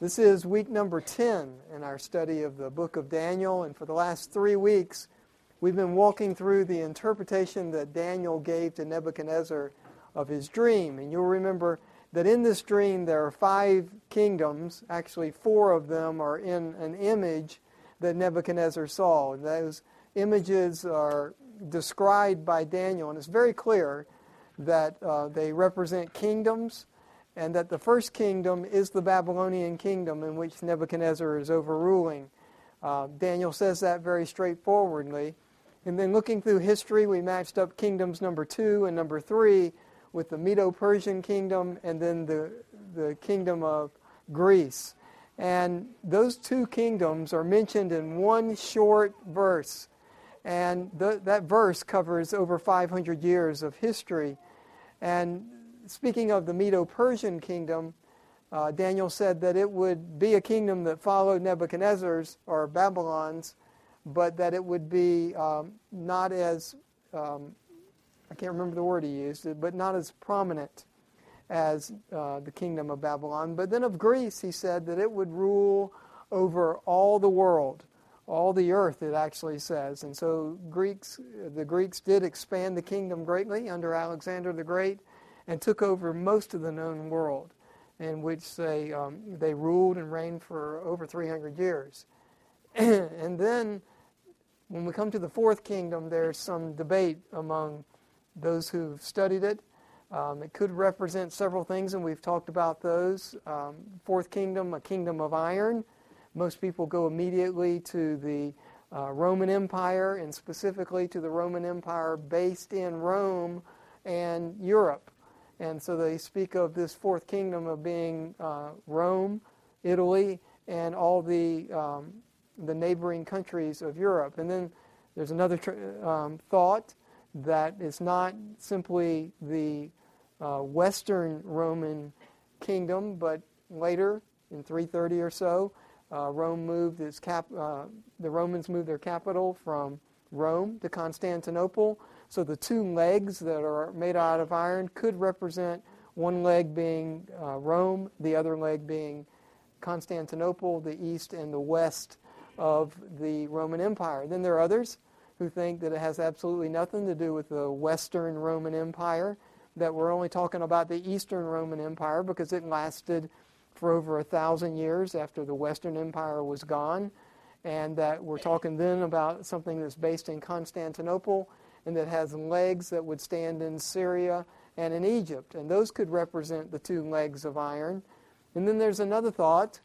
This is week number 10 in our study of the book of Daniel, and for the last three weeks, we've been walking through the interpretation that Daniel gave to Nebuchadnezzar of his dream. And you'll remember that in this dream there are five kingdoms, actually, four of them are in an image that Nebuchadnezzar saw. And those images are described by Daniel, and it's very clear that uh, they represent kingdoms and that the first kingdom is the Babylonian kingdom in which Nebuchadnezzar is overruling. Uh, Daniel says that very straightforwardly. And then looking through history, we matched up kingdoms number two and number three with the Medo Persian kingdom and then the, the kingdom of Greece. And those two kingdoms are mentioned in one short verse. And that verse covers over 500 years of history. And speaking of the Medo Persian kingdom, uh, Daniel said that it would be a kingdom that followed Nebuchadnezzar's or Babylon's, but that it would be um, not as, um, I can't remember the word he used, but not as prominent as uh, the kingdom of Babylon. But then of Greece, he said that it would rule over all the world, all the earth, it actually says. And so Greeks, the Greeks did expand the kingdom greatly under Alexander the Great and took over most of the known world, in which they, um, they ruled and reigned for over 300 years. and then, when we come to the fourth kingdom, there's some debate among those who've studied it. Um, it could represent several things, and we've talked about those. Um, fourth kingdom, a kingdom of iron. Most people go immediately to the uh, Roman Empire, and specifically to the Roman Empire based in Rome and Europe. And so they speak of this fourth kingdom of being uh, Rome, Italy, and all the, um, the neighboring countries of Europe. And then there's another tr- um, thought that it's not simply the uh, Western Roman kingdom, but later, in 330 or so, uh, Rome moved its cap, uh, the Romans moved their capital from Rome to Constantinople, so the two legs that are made out of iron could represent one leg being uh, Rome, the other leg being Constantinople, the east and the west of the Roman Empire. Then there are others who think that it has absolutely nothing to do with the Western Roman Empire, that we're only talking about the Eastern Roman Empire because it lasted for over a thousand years after the Western Empire was gone, and that we're talking then about something that's based in Constantinople and that has legs that would stand in Syria and in Egypt. And those could represent the two legs of iron. And then there's another thought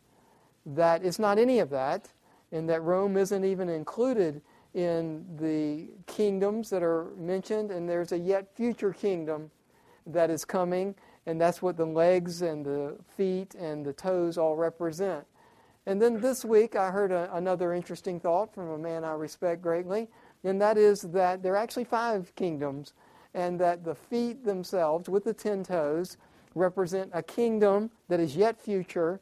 that it's not any of that, and that Rome isn't even included in the kingdoms that are mentioned, and there's a yet future kingdom that is coming, and that's what the legs and the feet and the toes all represent. And then this week I heard a, another interesting thought from a man I respect greatly, and that is that there are actually five kingdoms, and that the feet themselves, with the ten toes, represent a kingdom that is yet future,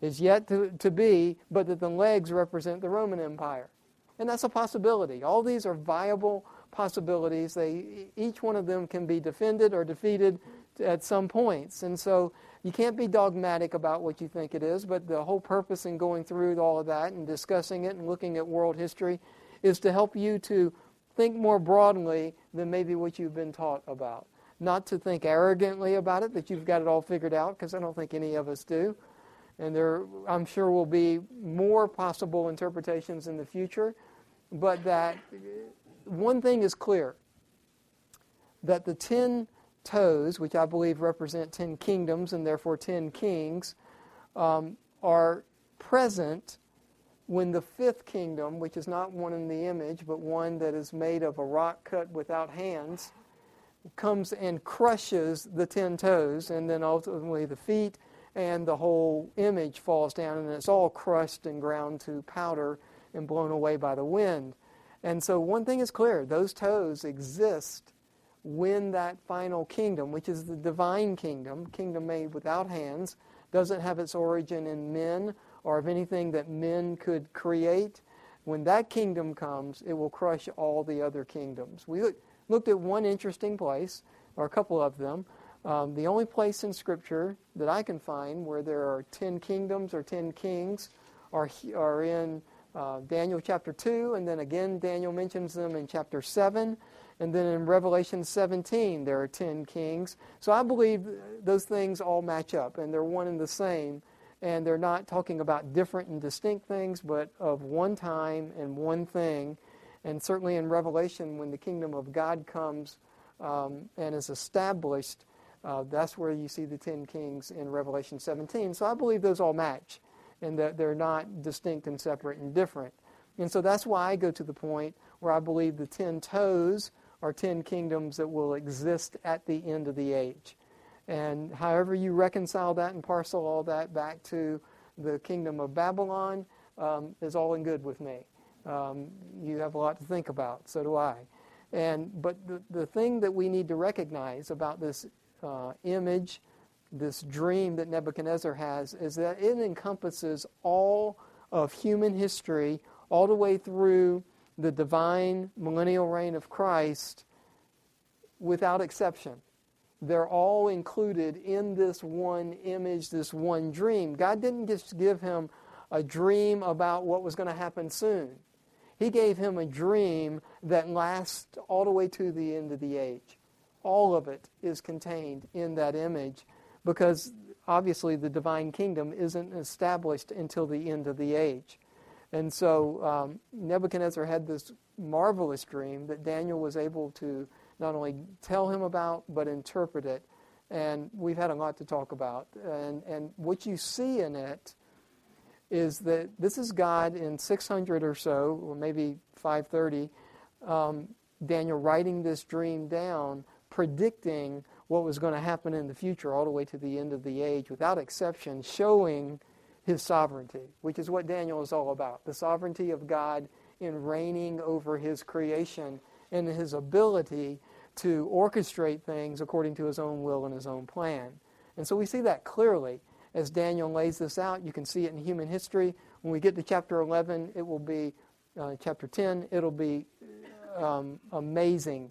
is yet to, to be, but that the legs represent the Roman Empire. And that's a possibility. All these are viable possibilities. They, each one of them can be defended or defeated at some points. And so you can't be dogmatic about what you think it is, but the whole purpose in going through all of that and discussing it and looking at world history is to help you to think more broadly than maybe what you've been taught about. Not to think arrogantly about it, that you've got it all figured out, because I don't think any of us do. And there, I'm sure, will be more possible interpretations in the future, but that one thing is clear that the ten toes, which I believe represent ten kingdoms and therefore ten kings, um, are present when the fifth kingdom, which is not one in the image, but one that is made of a rock cut without hands, comes and crushes the ten toes, and then ultimately the feet, and the whole image falls down, and it's all crushed and ground to powder and blown away by the wind. And so one thing is clear those toes exist when that final kingdom, which is the divine kingdom, kingdom made without hands, doesn't have its origin in men or of anything that men could create. When that kingdom comes, it will crush all the other kingdoms. We looked at one interesting place, or a couple of them, Um, the only place in Scripture that I can find where there are ten kingdoms or ten kings are, are in uh, Daniel chapter 2, and then again Daniel mentions them in chapter 7, and then in Revelation 17 there are ten kings. So I believe those things all match up, and they're one and the same, and they're not talking about different and distinct things, but of one time and one thing. And certainly in Revelation, when the kingdom of God comes um, and is established, uh, that's where you see the ten kings in Revelation 17. So I believe those all match and that they're not distinct and separate and different. And so that's why I go to the point where I believe the ten toes are ten kingdoms that will exist at the end of the age. And however you reconcile that and parcel all that back to the kingdom of Babylon um, is all in good with me. Um, you have a lot to think about, so do I. And but the, the thing that we need to recognize about this uh, image, this dream that Nebuchadnezzar has, is that it encompasses all of human history, all the way through the divine millennial reign of Christ, without exception. They're all included in this one image, this one dream. God didn't just give him a dream about what was going to happen soon. He gave him a dream that lasts all the way to the end of the age all of it is contained in that image because obviously the divine kingdom isn't established until the end of the age. And so um, Nebuchadnezzar had this marvelous dream that Daniel was able to not only tell him about, but interpret it. And we've had a lot to talk about. And, and what you see in it is that this is God in 600 or so, or maybe 530, um, Daniel writing this dream down predicting what was going to happen in the future all the way to the end of the age without exception, showing his sovereignty, which is what Daniel is all about the sovereignty of God in reigning over his creation and his ability to orchestrate things according to his own will and his own plan. And so we see that clearly as Daniel lays this out. You can see it in human history. When we get to chapter 11, it will be, uh, chapter 10, it'll be um, amazing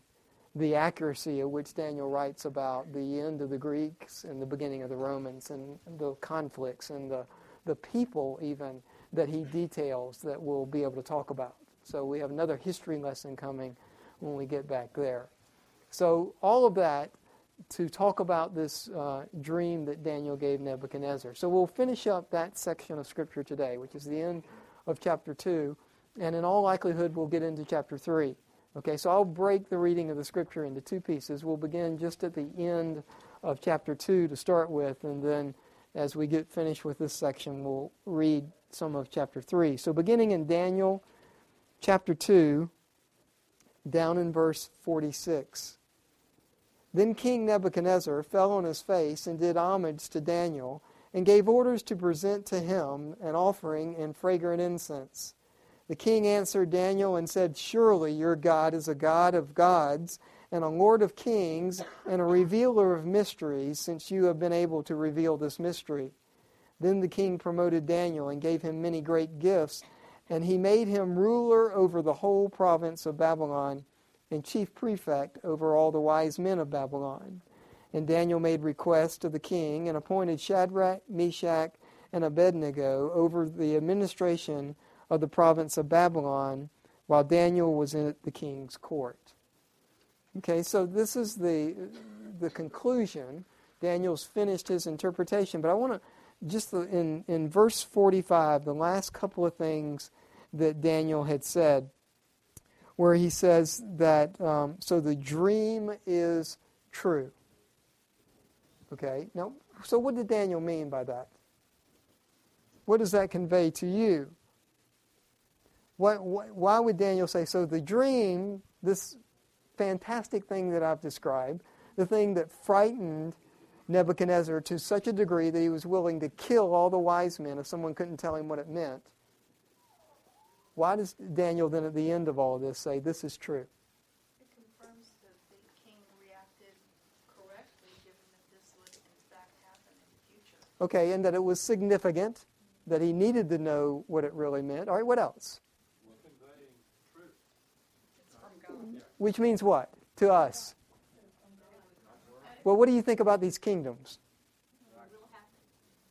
the accuracy of which Daniel writes about the end of the Greeks and the beginning of the Romans and the conflicts and the, the people even that he details that we'll be able to talk about. So we have another history lesson coming when we get back there. So all of that to talk about this uh, dream that Daniel gave Nebuchadnezzar. So we'll finish up that section of Scripture today, which is the end of chapter 2, and in all likelihood we'll get into chapter 3. Okay, so I'll break the reading of the scripture into two pieces. We'll begin just at the end of chapter 2 to start with, and then as we get finished with this section, we'll read some of chapter 3. So, beginning in Daniel chapter 2, down in verse 46. Then King Nebuchadnezzar fell on his face and did homage to Daniel, and gave orders to present to him an offering and fragrant incense. The king answered Daniel and said, Surely your God is a God of gods and a Lord of kings and a revealer of mysteries, since you have been able to reveal this mystery. Then the king promoted Daniel and gave him many great gifts, and he made him ruler over the whole province of Babylon and chief prefect over all the wise men of Babylon. And Daniel made request to the king and appointed Shadrach, Meshach, and Abednego over the administration of the province of Babylon while Daniel was in the king's court. Okay, so this is the, the conclusion. Daniel's finished his interpretation, but I want to just in, in verse 45, the last couple of things that Daniel had said, where he says that, um, so the dream is true. Okay, now, so what did Daniel mean by that? What does that convey to you? What, what, why would Daniel say, so the dream, this fantastic thing that I've described, the thing that frightened Nebuchadnezzar to such a degree that he was willing to kill all the wise men if someone couldn't tell him what it meant. Why does Daniel then at the end of all of this say this is true? It confirms that the king reacted correctly given that this would in fact happen in the future. Okay, and that it was significant, that he needed to know what it really meant. All right, what else? It's from God. Which means what to us? Well, what do you think about these kingdoms?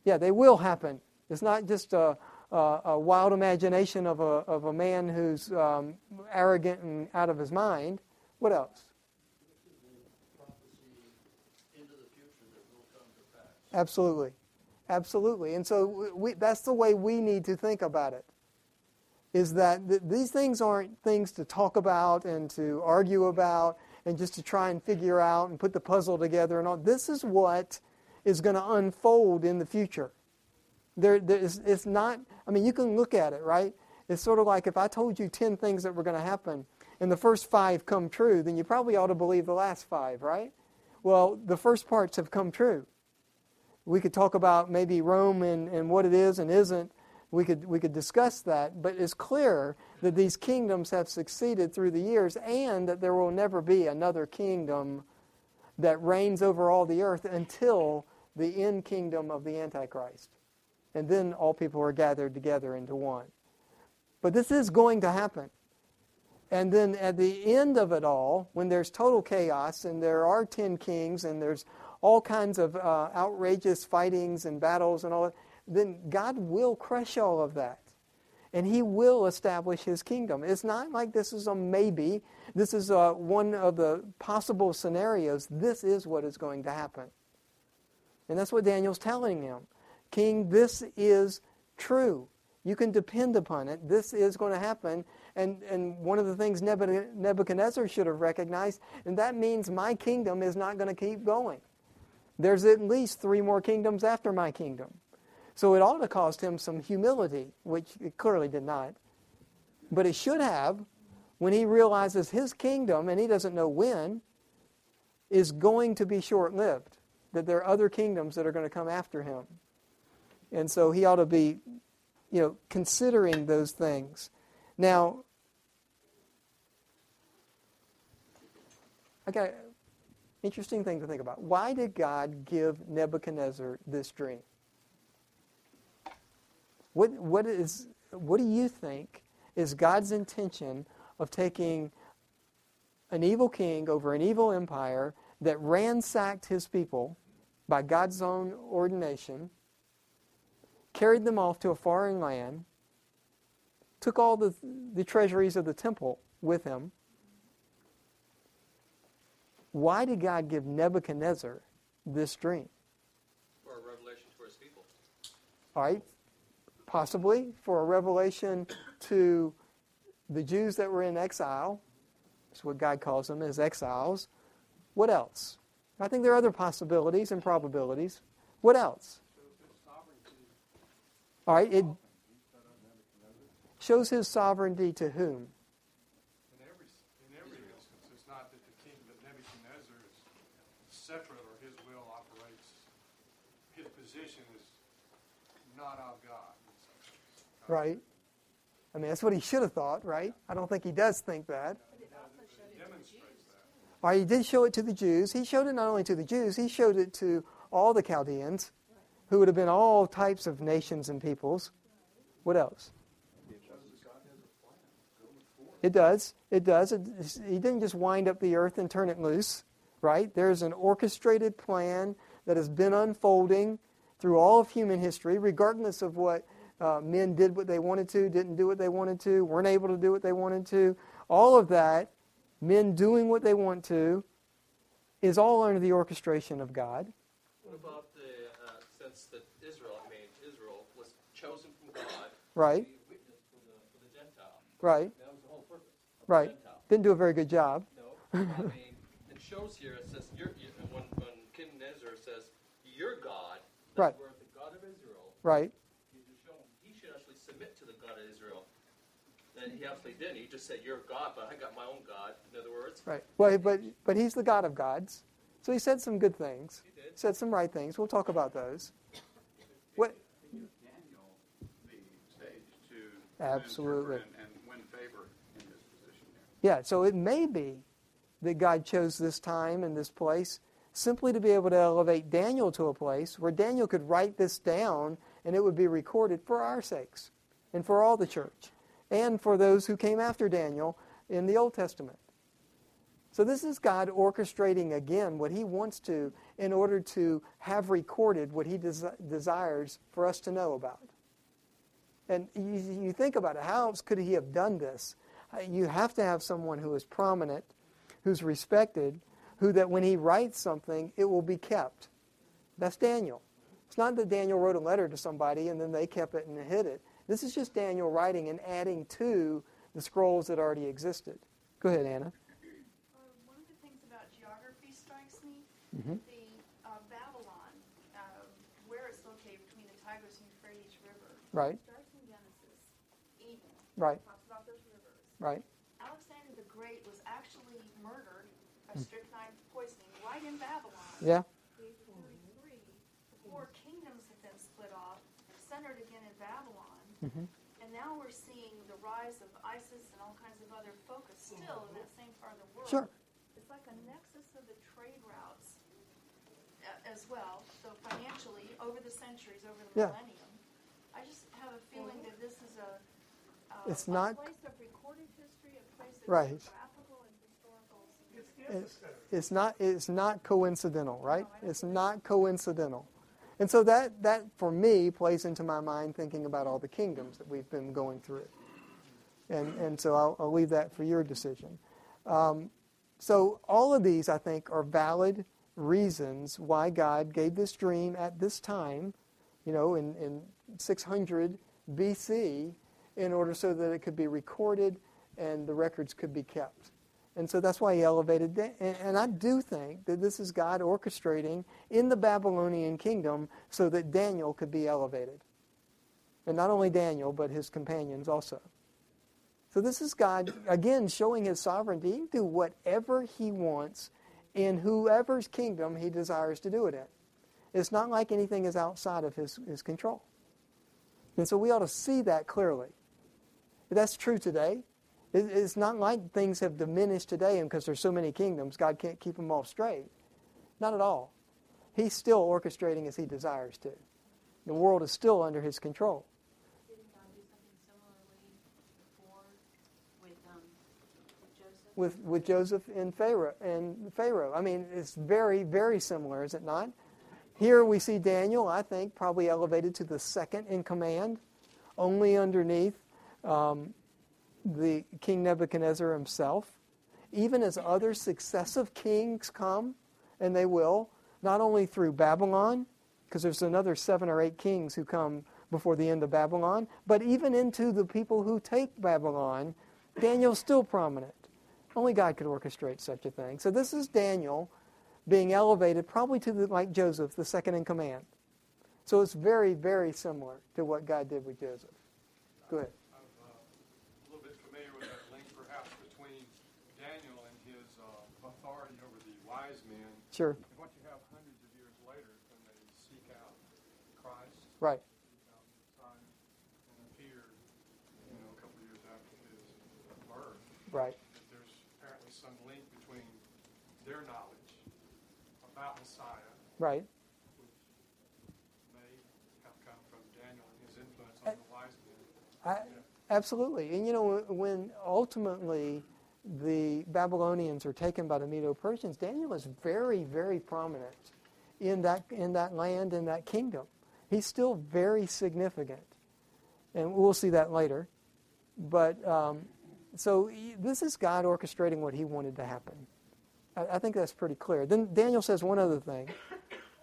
Yeah, they will happen. It's not just a, a, a wild imagination of a, of a man who's um, arrogant and out of his mind. What else? Absolutely. Absolutely. And so we, that's the way we need to think about it. Is that th- these things aren't things to talk about and to argue about and just to try and figure out and put the puzzle together and all. This is what is going to unfold in the future. There, there is, it's not, I mean, you can look at it, right? It's sort of like if I told you 10 things that were going to happen and the first five come true, then you probably ought to believe the last five, right? Well, the first parts have come true. We could talk about maybe Rome and, and what it is and isn't. We could, we could discuss that, but it's clear that these kingdoms have succeeded through the years and that there will never be another kingdom that reigns over all the earth until the end kingdom of the Antichrist. And then all people are gathered together into one. But this is going to happen. And then at the end of it all, when there's total chaos and there are ten kings and there's all kinds of uh, outrageous fightings and battles and all that, then God will crush all of that. And He will establish His kingdom. It's not like this is a maybe. This is uh, one of the possible scenarios. This is what is going to happen. And that's what Daniel's telling him. King, this is true. You can depend upon it. This is going to happen. And, and one of the things Nebuchadnezzar should have recognized, and that means my kingdom is not going to keep going. There's at least three more kingdoms after my kingdom. So it ought to cost him some humility, which it clearly did not. But it should have when he realizes his kingdom, and he doesn't know when, is going to be short lived. That there are other kingdoms that are going to come after him. And so he ought to be, you know, considering those things. Now, I got an interesting thing to think about. Why did God give Nebuchadnezzar this dream? What, what, is, what do you think is God's intention of taking an evil king over an evil empire that ransacked his people by God's own ordination, carried them off to a foreign land, took all the, the treasuries of the temple with him? Why did God give Nebuchadnezzar this dream? For a revelation to his people. All right, possibly for a revelation to the Jews that were in exile. That's what God calls them as exiles. What else? I think there are other possibilities and probabilities. What else? All right, it shows his sovereignty to whom? In every, in every instance, it's not that the king, that Nebuchadnezzar is separate or his will operates, his position is not of God. Right. I mean, that's what he should have thought, right? I don't think he does think that. All right, he did show it to the Jews. He showed it not only to the Jews, he showed it to all the Chaldeans, who would have been all types of nations and peoples. What else? It does. It does. It, he didn't just wind up the earth and turn it loose, right? There's an orchestrated plan that has been unfolding through all of human history, regardless of what uh, men did what they wanted to, didn't do what they wanted to, weren't able to do what they wanted to. All of that, men doing what they want to, is all under the orchestration of God. What about that Israel, I mean, Israel was chosen from God right. to be witness for the, for the Gentile? Right. That was the whole purpose. Right. Gentile. Didn't do a very good job. No, I mean, it shows here, it says, you're, you when, when King Nezer says, your God, right. where the God of Israel, right He should actually submit to the God of Israel. And he absolutely didn't. He just said, You're God, but I got my own God, in other words. Right. Well, but, but he's the God of gods. So he said some good things. He did. Said some right things. We'll talk about those. What? Daniel the stage to Absolutely. and, and win favor in his position there. Yeah, so it may be that God chose this time and this place simply to be able to elevate Daniel to a place where Daniel could write this down and it would be recorded for our sakes and for all the church and for those who came after Daniel in the Old Testament. So this is God orchestrating again what he wants to in order to have recorded what he des- desires for us to know about. And you, you think about it, how else could he have done this? You have to have someone who is prominent, who's respected, who that when he writes something, it will be kept. That's Daniel. It's not that Daniel wrote a letter to somebody and then they kept it and hid it. This is just Daniel writing and adding to the scrolls that already existed. Go ahead, Anna. Uh, one of the things about geography strikes me. Mm-hmm. The uh, Babylon, uh, where it's located between the Tigris and Euphrates River. Right. Starts in Genesis, Eden. Right. Talks about those rivers. Right. Alexander the Great was actually murdered by strychnine poisoning right in Babylon. Yeah. The four kingdoms have been split off and centered again in Babylon. Mhm. And now we're seeing the rise of ISIS and all kinds of other focus still in that same part of the world. Sure. It's like a nexus of the trade routes as well. So financially, over the centuries, over the Yeah. millennium, I just have a feeling that this is a, a, It's a not- place of recorded history, a place of Right. geographical and historical significance. It's, it's not it's not coincidental, right? It's not coincidental. And so that that for me plays into my mind thinking about all the kingdoms that we've been going through. And and so I'll, I'll leave that for your decision. Um, so all of these I think are valid reasons why God gave this dream at this time, you know, in, in 600 BC, in order so that it could be recorded and the records could be kept. And so that's why he elevated. And, and I do think that this is God orchestrating in the Babylonian kingdom so that Daniel could be elevated. And not only Daniel, but his companions also. So this is God, again, showing his sovereignty. He can do whatever he wants in whoever's kingdom he desires to do it in. It's not like anything is outside of his, his control. And so we ought to see that clearly. That's true today. It- It's not like things have diminished today, because there's so many kingdoms, God can't keep them all straight. Not at all. He's still orchestrating as He desires to. The world is still under His control. Didn't God do something similarly before with, um, with with Joseph and Pharaoh and Pharaoh. I mean, it's very very similar, is it not? Here we see Daniel. I think probably elevated to the second in command, only underneath um, the King Nebuchadnezzar himself. Even as other successive kings come, and they will, not only through Babylon, because there's another seven or eight kings who come before the end of Babylon, but even into the people who take Babylon, Daniel's still prominent. Only God could orchestrate such a thing. So this is Daniel being elevated probably to the, like Joseph, the second in command. So it's very, very similar to what God did with Joseph. Go ahead. Uh, a little bit familiar with that link perhaps between Daniel and his uh, authority over the wise men Sure. and what you have hundreds of years later when they seek out Christ, Right. seek out and appear, you know, a couple of years after his birth. Right. That there's apparently some link between their knowledge about Messiah, Right. which may have come from Daniel and his influence on the wise men. I, absolutely. And you know, when ultimately the Babylonians are taken by the Medo-Persians, Daniel is very, very prominent in that in that land in that kingdom. He's still very significant, and we'll see that later. But um, so he- this is God orchestrating what He wanted to happen. I, I think that's pretty clear. Then Daniel says one other thing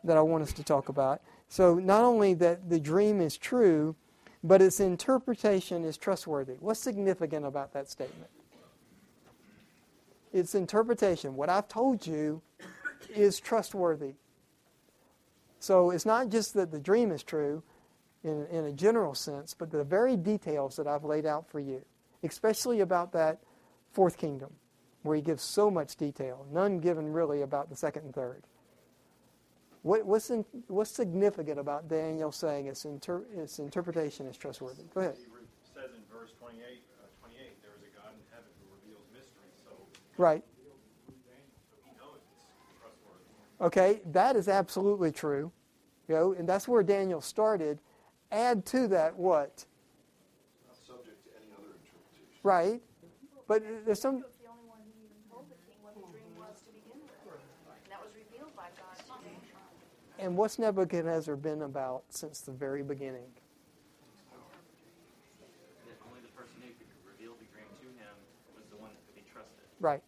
that I want us to talk about. So not only that the dream is true, but its interpretation is trustworthy. What's significant about that statement? Its interpretation, what I've told you, is trustworthy. So it's not just that the dream is true in, in a general sense, but the very details that I've laid out for you, especially about that fourth kingdom, where he gives so much detail, none given really about the second and third. What, what's, in, what's significant about Daniel saying its, inter, its interpretation is trustworthy? Go ahead. He says in verse 28, uh, 28, there is a God in heaven who reveals mysteries, so, Right. so he knows it's trustworthy. Okay, that is absolutely true. You know, and that's where Daniel started. Add to that what? Not subject to any other interpretation. Right. But there's some Jacob's the only one who even told the king what the dream And what's Nebuchadnezzar been about since the very beginning? That only the person who could reveal the dream to him was the one that could be trusted. Right.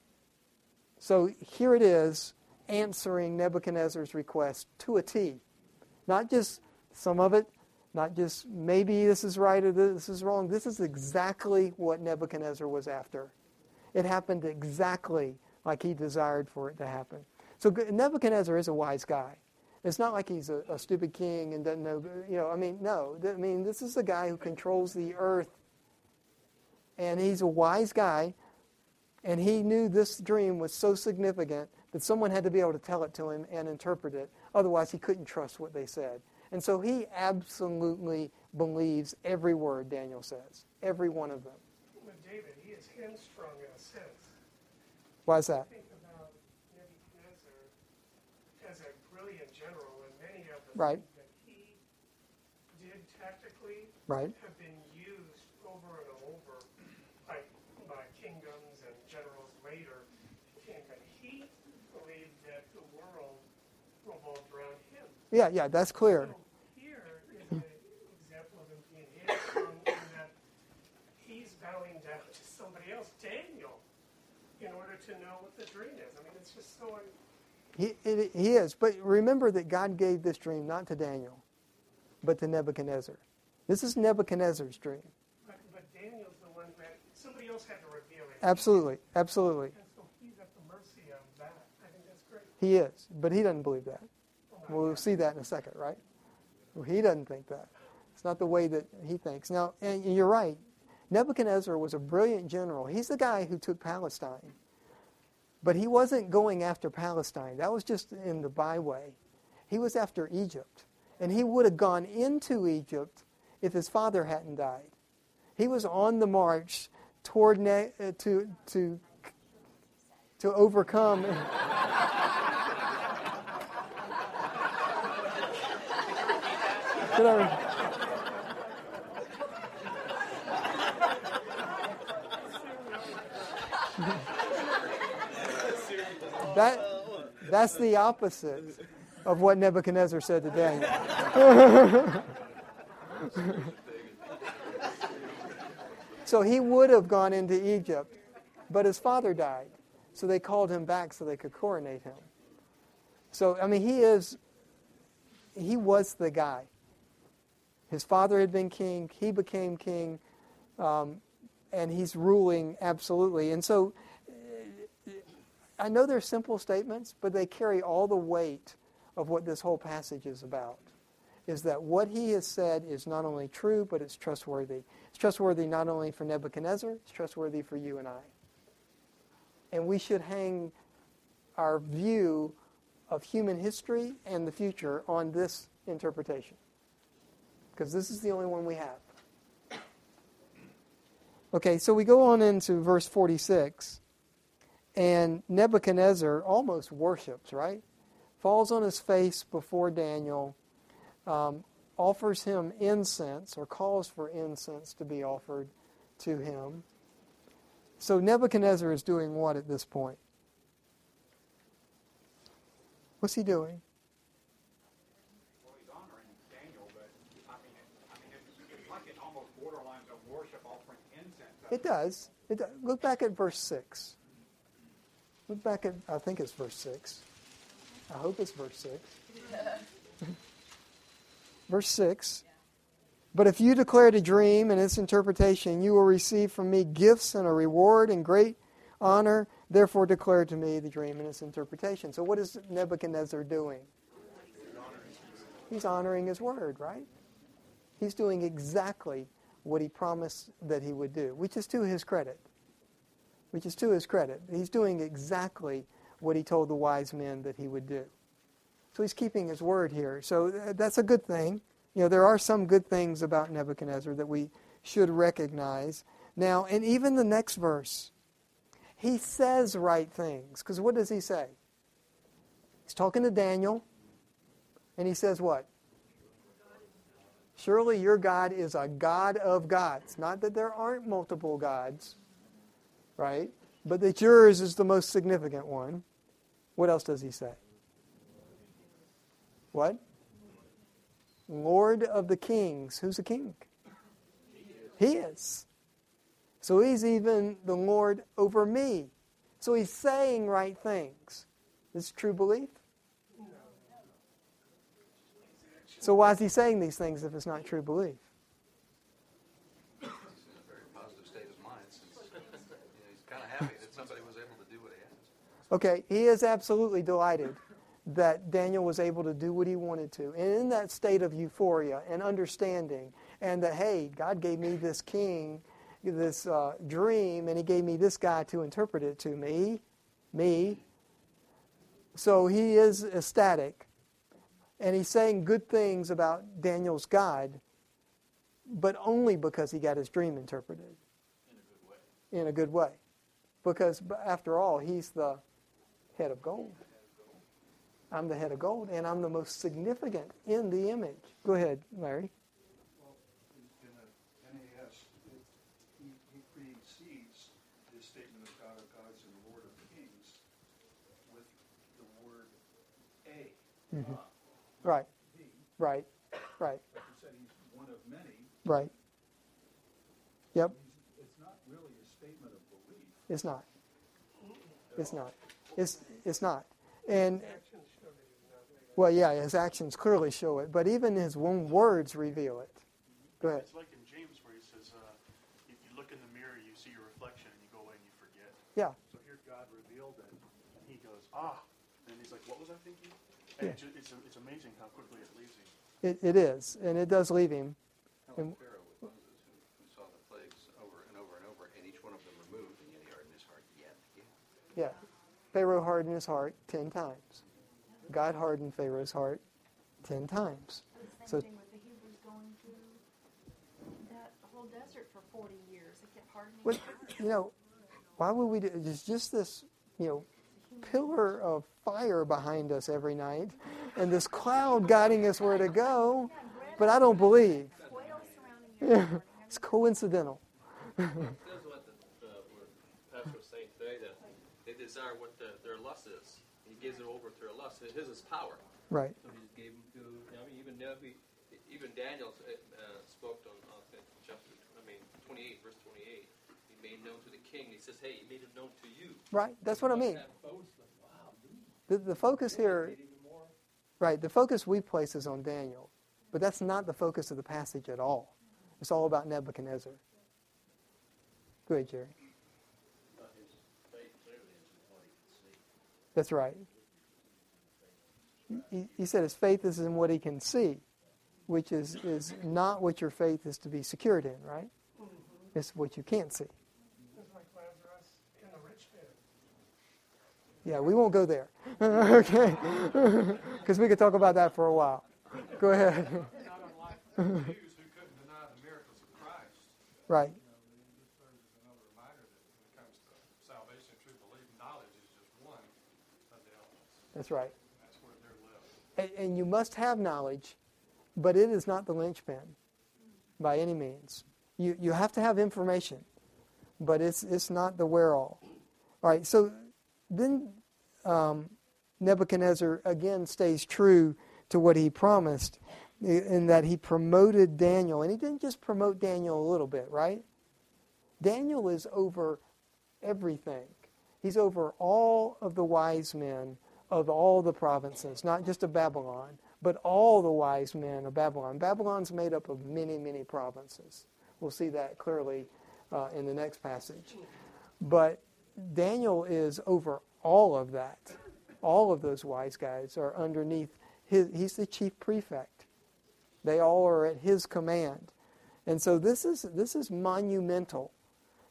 So here it is answering Nebuchadnezzar's request to a T. Not just some of it, not just maybe this is right or this is wrong. This is exactly what Nebuchadnezzar was after. It happened exactly like he desired for it to happen. So Nebuchadnezzar is a wise guy. It's not like he's a, a stupid king and doesn't know, you know, I mean, no. I mean, this is a guy who controls the earth. And he's a wise guy. And he knew this dream was so significant that someone had to be able to tell it to him and interpret it. Otherwise, he couldn't trust what they said. And so he absolutely believes every word Daniel says, every one of them. With David, he is hamstrung in a sense. Why is that? Think about Nebuchadnezzar as a brilliant general, and many of the Right. that he did tactically Right. have been used over and over by, by kingdoms and generals later. And that he believed that the world revolved around him. Yeah, yeah, that's clear. So here is an example of him being hamstrung um, in that he's bowing down to somebody else, Daniel, in order to know what the dream is. I mean, it's just so. He, it, he is. But remember that God gave this dream not to Daniel, but to Nebuchadnezzar. This is Nebuchadnezzar's dream. But, but Daniel's the one that somebody else had to reveal it. Absolutely, absolutely. And so he's at the mercy of that. I think that's great. He is. But he doesn't believe that. Well, see that in a second, right? Well, he doesn't think that. It's not the way that he thinks. Now, and you're right. Nebuchadnezzar was a brilliant general. He's the guy who took Palestine. But he wasn't going after Palestine. That was just in the byway. He was after Egypt. And he would have gone into Egypt if his father hadn't died. He was on the march toward ne- uh, to to to overcome that, that's the opposite of what Nebuchadnezzar said to Daniel. so he would have gone into Egypt, but his father died. So they called him back so they could coronate him. So, I mean, he is, he was the guy. His father had been king, he became king, um, and he's ruling absolutely. And so I know they're simple statements, but they carry all the weight of what this whole passage is about. Is that what he has said is not only true, but it's trustworthy. It's trustworthy not only for Nebuchadnezzar, it's trustworthy for you and I. And we should hang our view of human history and the future on this interpretation. Because this is the only one we have. Okay, so we go on into verse 46. And Nebuchadnezzar almost worships, right? Falls on his face before Daniel, um, offers him incense, or calls for incense to be offered to him. So Nebuchadnezzar is doing what at this point? What's he doing? Well, he's honoring Daniel, but, I mean, it- I mean, it's, it's like it almost borderlines of worship offering incense. It does. It does. Look back at verse 6. Look back at, I think it's verse 6. I hope it's verse 6. verse 6. But if you declare a dream and its interpretation, you will receive from me gifts and a reward and great honor. Therefore, declare to me the dream and its interpretation. So, what is Nebuchadnezzar doing? He's honoring his word, right? He's doing exactly what he promised that he would do, which is to his credit. Which is to his credit. He's doing exactly what he told the wise men that he would do. So he's keeping his word here. So that's a good thing. You know, there are some good things about Nebuchadnezzar that we should recognize. Now, and even the next verse, he says right things. Because what does he say? He's talking to Daniel, and he says what? Surely your God is a God of gods. Not that there aren't multiple gods, right? But that yours is the most significant one. What else does he say? What? Lord of the kings. Who's a king? He is. So he's even the Lord over me. So he's saying right things. This is true belief? So why is he saying these things if it's not true belief? He's in a very positive state of mind since you know, he's kind of happy that somebody was able to do what he asked. Okay, he is absolutely delighted that Daniel was able to do what he wanted to. And in that state of euphoria and understanding, and that, hey, God gave me this king, this uh, dream, and he gave me this guy to interpret it to me, me. So he is ecstatic. And he's saying good things about Daniel's God, but only because he got his dream interpreted. In a good way. In a good way. Because after all, he's the head of gold. I'm the head of gold, and I'm the most significant in the image. Go ahead, Larry. Well, in the NAS, it- he, he precedes his statement of God of gods and Lord of kings with the word a. Mhm. Right, He, right, right, like you said, he's one of many. right. Yep, He's- It's not really a statement of belief. it's not. It's not. It's, it's not. And, Actions show that he's not really- well, yeah, his actions clearly show it, but even his own words reveal it. Go ahead. It's like in James where he says, uh, if you look in the mirror, you see your reflection, and you go away and you forget. Yeah, So here God revealed it, and he goes, ah, and he's like, what was I thinking? And Yeah. it it's, it's amazing how quickly it leaves him. it, it is, and it does leave him. Kind And- Pharaoh with Moses, who, who saw the plagues over and over and over, and each one of them removed, and yet he hardened his heart yet again. Yeah. Pharaoh hardened his heart ten times. God hardened Pharaoh's heart ten times. The So- same thing with the Hebrews going through that whole desert for 40 years. They kept hardening. But, you know, why would we do There's just this, you know, pillar of fire behind us every night and this cloud guiding us where to go, but I don't believe. Quail surrounding your garden. It's coincidental. That's what the, the what pastor was saying today that they desire what the, their lust is. He gives it over to their lust. His is power. Right. So he just gave them to. I mean, even Nebi, even Daniel uh, uh, spoke on uh, chapter. I mean, 28 verse 28. He made known to the king. He says, "Hey, he made it known to you." Right. That's what I mean. That boast of, wow, dude. The, the focus here, right, the focus we place is on Daniel, but that's not the focus of the passage at all. It's all about Nebuchadnezzar. Go ahead, Jerry. That's right. He, he said his faith is in what he can see, which is, is not what your faith is to be secured in, right? It's what you can't see. It's like Lazarus and the rich man. Yeah, we won't go there. okay? Because we could talk about that for a while. Go ahead. Not unlike the Jews who couldn't deny the miracles of Christ. right. You know, this serves as another reminder that when it comes to salvation, true belief, knowledge is just one of the elements. That's right. That's where they're. And, and you must have knowledge, but it is not the linchpin by any means. You, you have to have information, but it's, it's not the where all. All right, so then um, Nebuchadnezzar again stays true to what he promised in that he promoted Daniel. And he didn't just promote Daniel a little bit, right? Daniel is over everything. He's over all of the wise men of all the provinces, not just of Babylon, but all the wise men of Babylon. Babylon's made up of many, many provinces. We'll see that clearly uh, in the next passage. But Daniel is over all of that. All of those wise guys are underneath his, he's the chief prefect. They all are at his command. And so this is, this is monumental.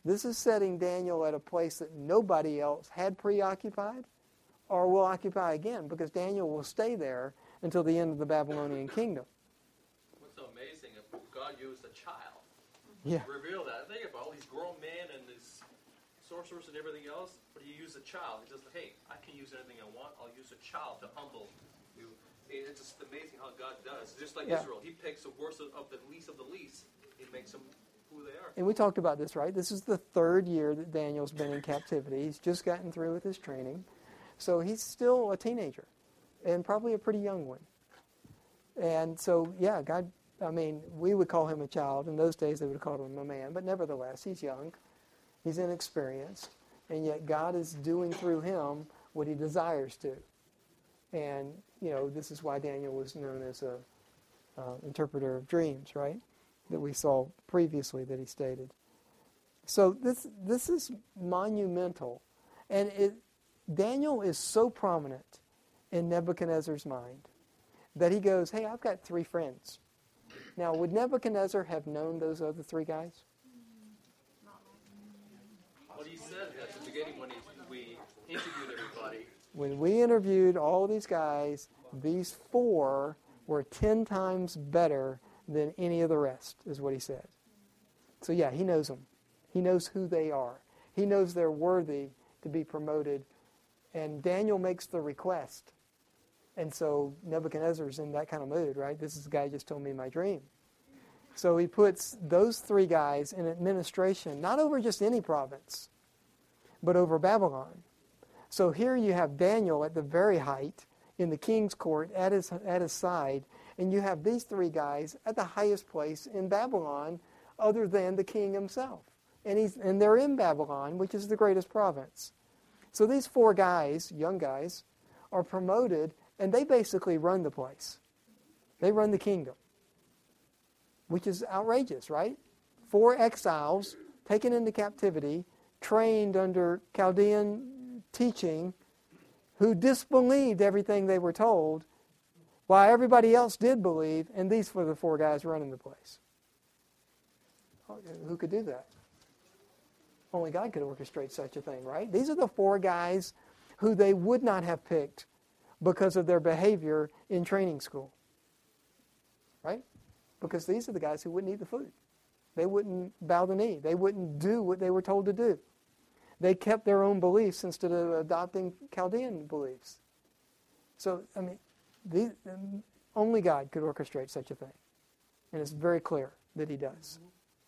This is setting Daniel at a place that nobody else had preoccupied or will occupy again because Daniel will stay there until the end of the Babylonian kingdom. What's so amazing? if God used a child. Yeah. Reveal that. Think about all these grown men and these sorcerers and everything else, but he used a child. He says, "Hey, I can use anything I want. I'll use a child to humble you." It's just amazing how God does. Just like Yeah. Israel, He picks the worst of, of the least of the least. He makes them who they are. And we talked about this, right? This is the third year that Daniel's been in captivity. He's just gotten through with his training. So he's still a teenager and probably a pretty young one. And so, yeah, God, I mean, we would call him a child. In those days, they would have called him a man. But nevertheless, he's young, he's inexperienced, and yet God is doing through him what he desires to. And, you know, this is why Daniel was known as a uh, interpreter of dreams, right? That we saw previously that he stated. So this this is monumental, and it, Daniel is so prominent in Nebuchadnezzar's mind that he goes, "Hey, I've got three friends." Now, would Nebuchadnezzar have known those other three guys? What he said at the beginning when he, we interviewed everybody, When we interviewed all these guys, these four were ten times better than any of the rest, is what he said. So yeah, he knows them. He knows who they are. He knows they're worthy to be promoted. And Daniel makes the request. And so Nebuchadnezzar's in that kind of mood, right? This is the guy who just told me my dream. So he puts those three guys in administration, not over just any province, but over Babylon. So here you have Daniel at the very height in the king's court at his, at his side, and you have these three guys at the highest place in Babylon other than the king himself. And, he's, and they're in Babylon, which is the greatest province. So these four guys, young guys, are promoted, and they basically run the place. They run the kingdom, which is outrageous, right? Four exiles taken into captivity, trained under Chaldean teaching, who disbelieved everything they were told, while everybody else did believe, and these were the four guys running the place. Oh, who could do that? Only God could orchestrate such a thing, right? These are the four guys who they would not have picked because of their behavior in training school. Right? Because these are the guys who wouldn't eat the food. They wouldn't bow the knee. They wouldn't do what they were told to do. They kept their own beliefs instead of adopting Chaldean beliefs. So, I mean, these, um, only God could orchestrate such a thing. And it's very clear that He does.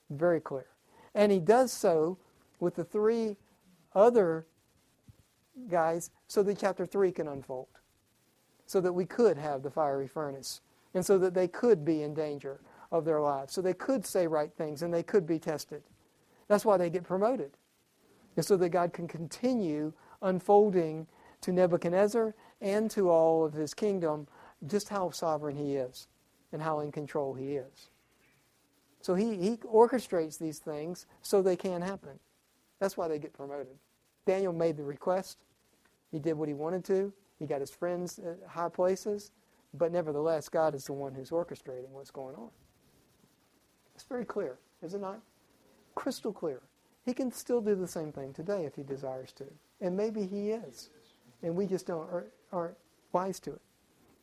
Very clear. And He does so with the three other guys so that chapter 3 can unfold. So that we could have the fiery furnace. And so that they could be in danger of their lives. So they could say right things and they could be tested. That's why they get promoted. And so that God can continue unfolding to Nebuchadnezzar and to all of his kingdom just how sovereign he is and how in control he is. So he, he orchestrates these things so they can happen. That's why they get promoted. Daniel made the request. He did what he wanted to. He got his friends at high places. But nevertheless, God is the one who's orchestrating what's going on. It's very clear, is it not? Crystal clear. He can still do the same thing today if he desires to. And maybe he is. And we just don't aren't, aren't wise to it.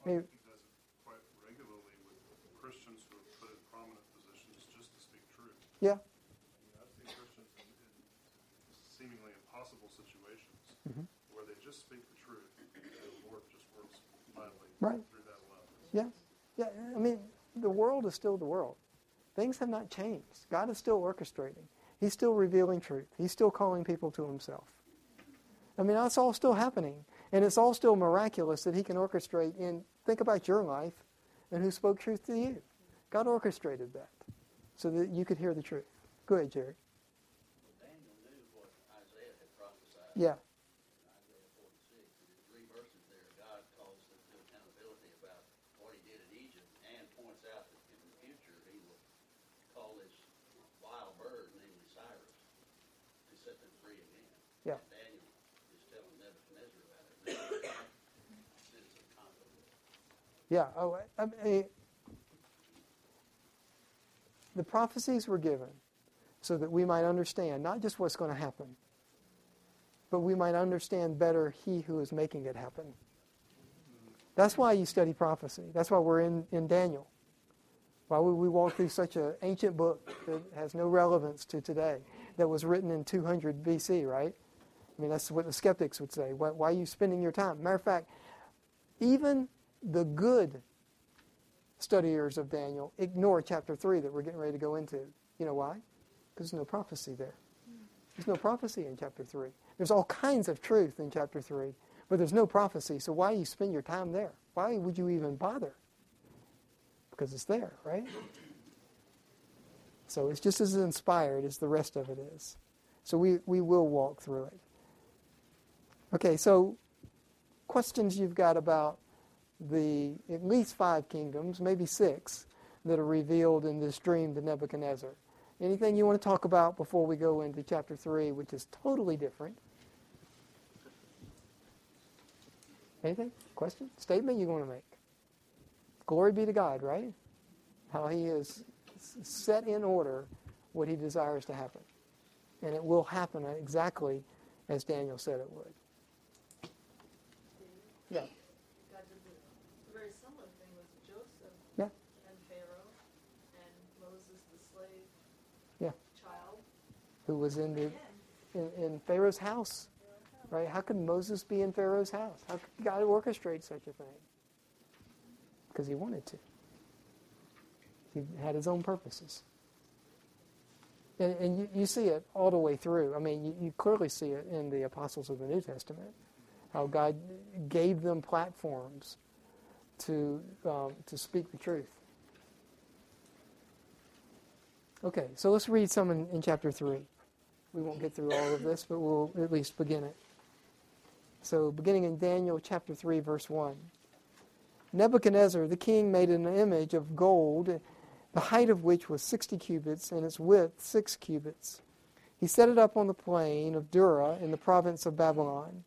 Maybe, He does it quite regularly with Christians who are put in prominent positions just to speak truth. yeah. You know, I've seen Christians in, in seemingly impossible situations Mhm. where they just speak the truth, and the Lord just works mightily Right. Yeah. Yeah. I mean, the world is still the world. Things have not changed. God is still orchestrating. He's still revealing truth. He's still calling people to himself. I mean, that's all still happening. And it's all still miraculous that he can orchestrate and think about your life and who spoke truth to you. God orchestrated that so that you could hear the truth. Go ahead, Jerry. Daniel knew what Isaiah had prophesied. Yeah. in Isaiah 46. And in three verses there, God calls them to accountability about what he did in Egypt and points out that in the future he will call this wild bird, namely Cyrus, to set them free again. Yeah. And Daniel is telling Nebuchadnezzar about it. Nebuchadnezzar sends him confidence. Yeah. Oh, I, I the prophecies were given so that we might understand not just what's going to happen, but we might understand better He who is making it happen. That's why you study prophecy. That's why we're in, in Daniel. Why would we walk through such an ancient book that has no relevance to today, that was written in 200 BC, right? I mean, that's what the skeptics would say. Why, why are you spending your time? Matter of fact, even the good studiers of Daniel ignore chapter 3 that we're getting ready to go into. You know why? Because there's no prophecy there. There's no prophecy in chapter 3. There's all kinds of truth in chapter 3, but there's no prophecy. So why you spend your time there? Why would you even bother? because it's there, right? So it's just as inspired as the rest of it is. So we, we will walk through it. Okay, so questions you've got about the at least five kingdoms, maybe six, that are revealed in this dream to Nebuchadnezzar. Anything you want to talk about before we go into chapter 3, which is totally different? Anything? Question? Statement you want to make? Glory be to God, right? How He has set in order what He desires to happen. And it will happen exactly as Daniel said it would. Yeah. God did the very similar thing with Joseph Yeah. and Pharaoh and Moses the slave Yeah. child. Who was in the in, in Pharaoh's house, right? How could Moses be in Pharaoh's house? How could God orchestrate such a thing? Because he wanted to. He had his own purposes. And, and you, you see it all the way through. I mean, you, you clearly see it in the apostles of the New Testament, how God gave them platforms to, um, to speak the truth. Okay, so let's read some in, in chapter 3. We won't get through all of this, but we'll at least begin it. So, beginning in Daniel chapter 3, verse 1. Nebuchadnezzar the king made an image of gold, the height of which was 60 cubits, and its width 6 cubits. He set it up on the plain of Dura in the province of Babylon.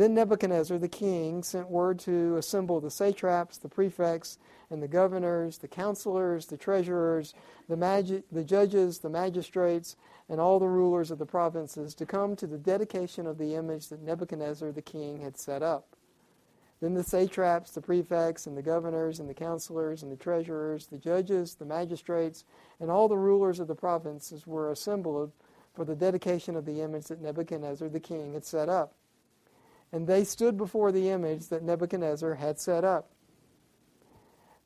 Then Nebuchadnezzar the king sent word to assemble the satraps, the prefects, and the governors, the counselors, the treasurers, the, magi- the judges, the magistrates, and all the rulers of the provinces to come to the dedication of the image that Nebuchadnezzar the king had set up. Then the satraps, the prefects, and the governors, and the counselors, and the treasurers, the judges, the magistrates, and all the rulers of the provinces were assembled for the dedication of the image that Nebuchadnezzar the king had set up. And they stood before the image that Nebuchadnezzar had set up.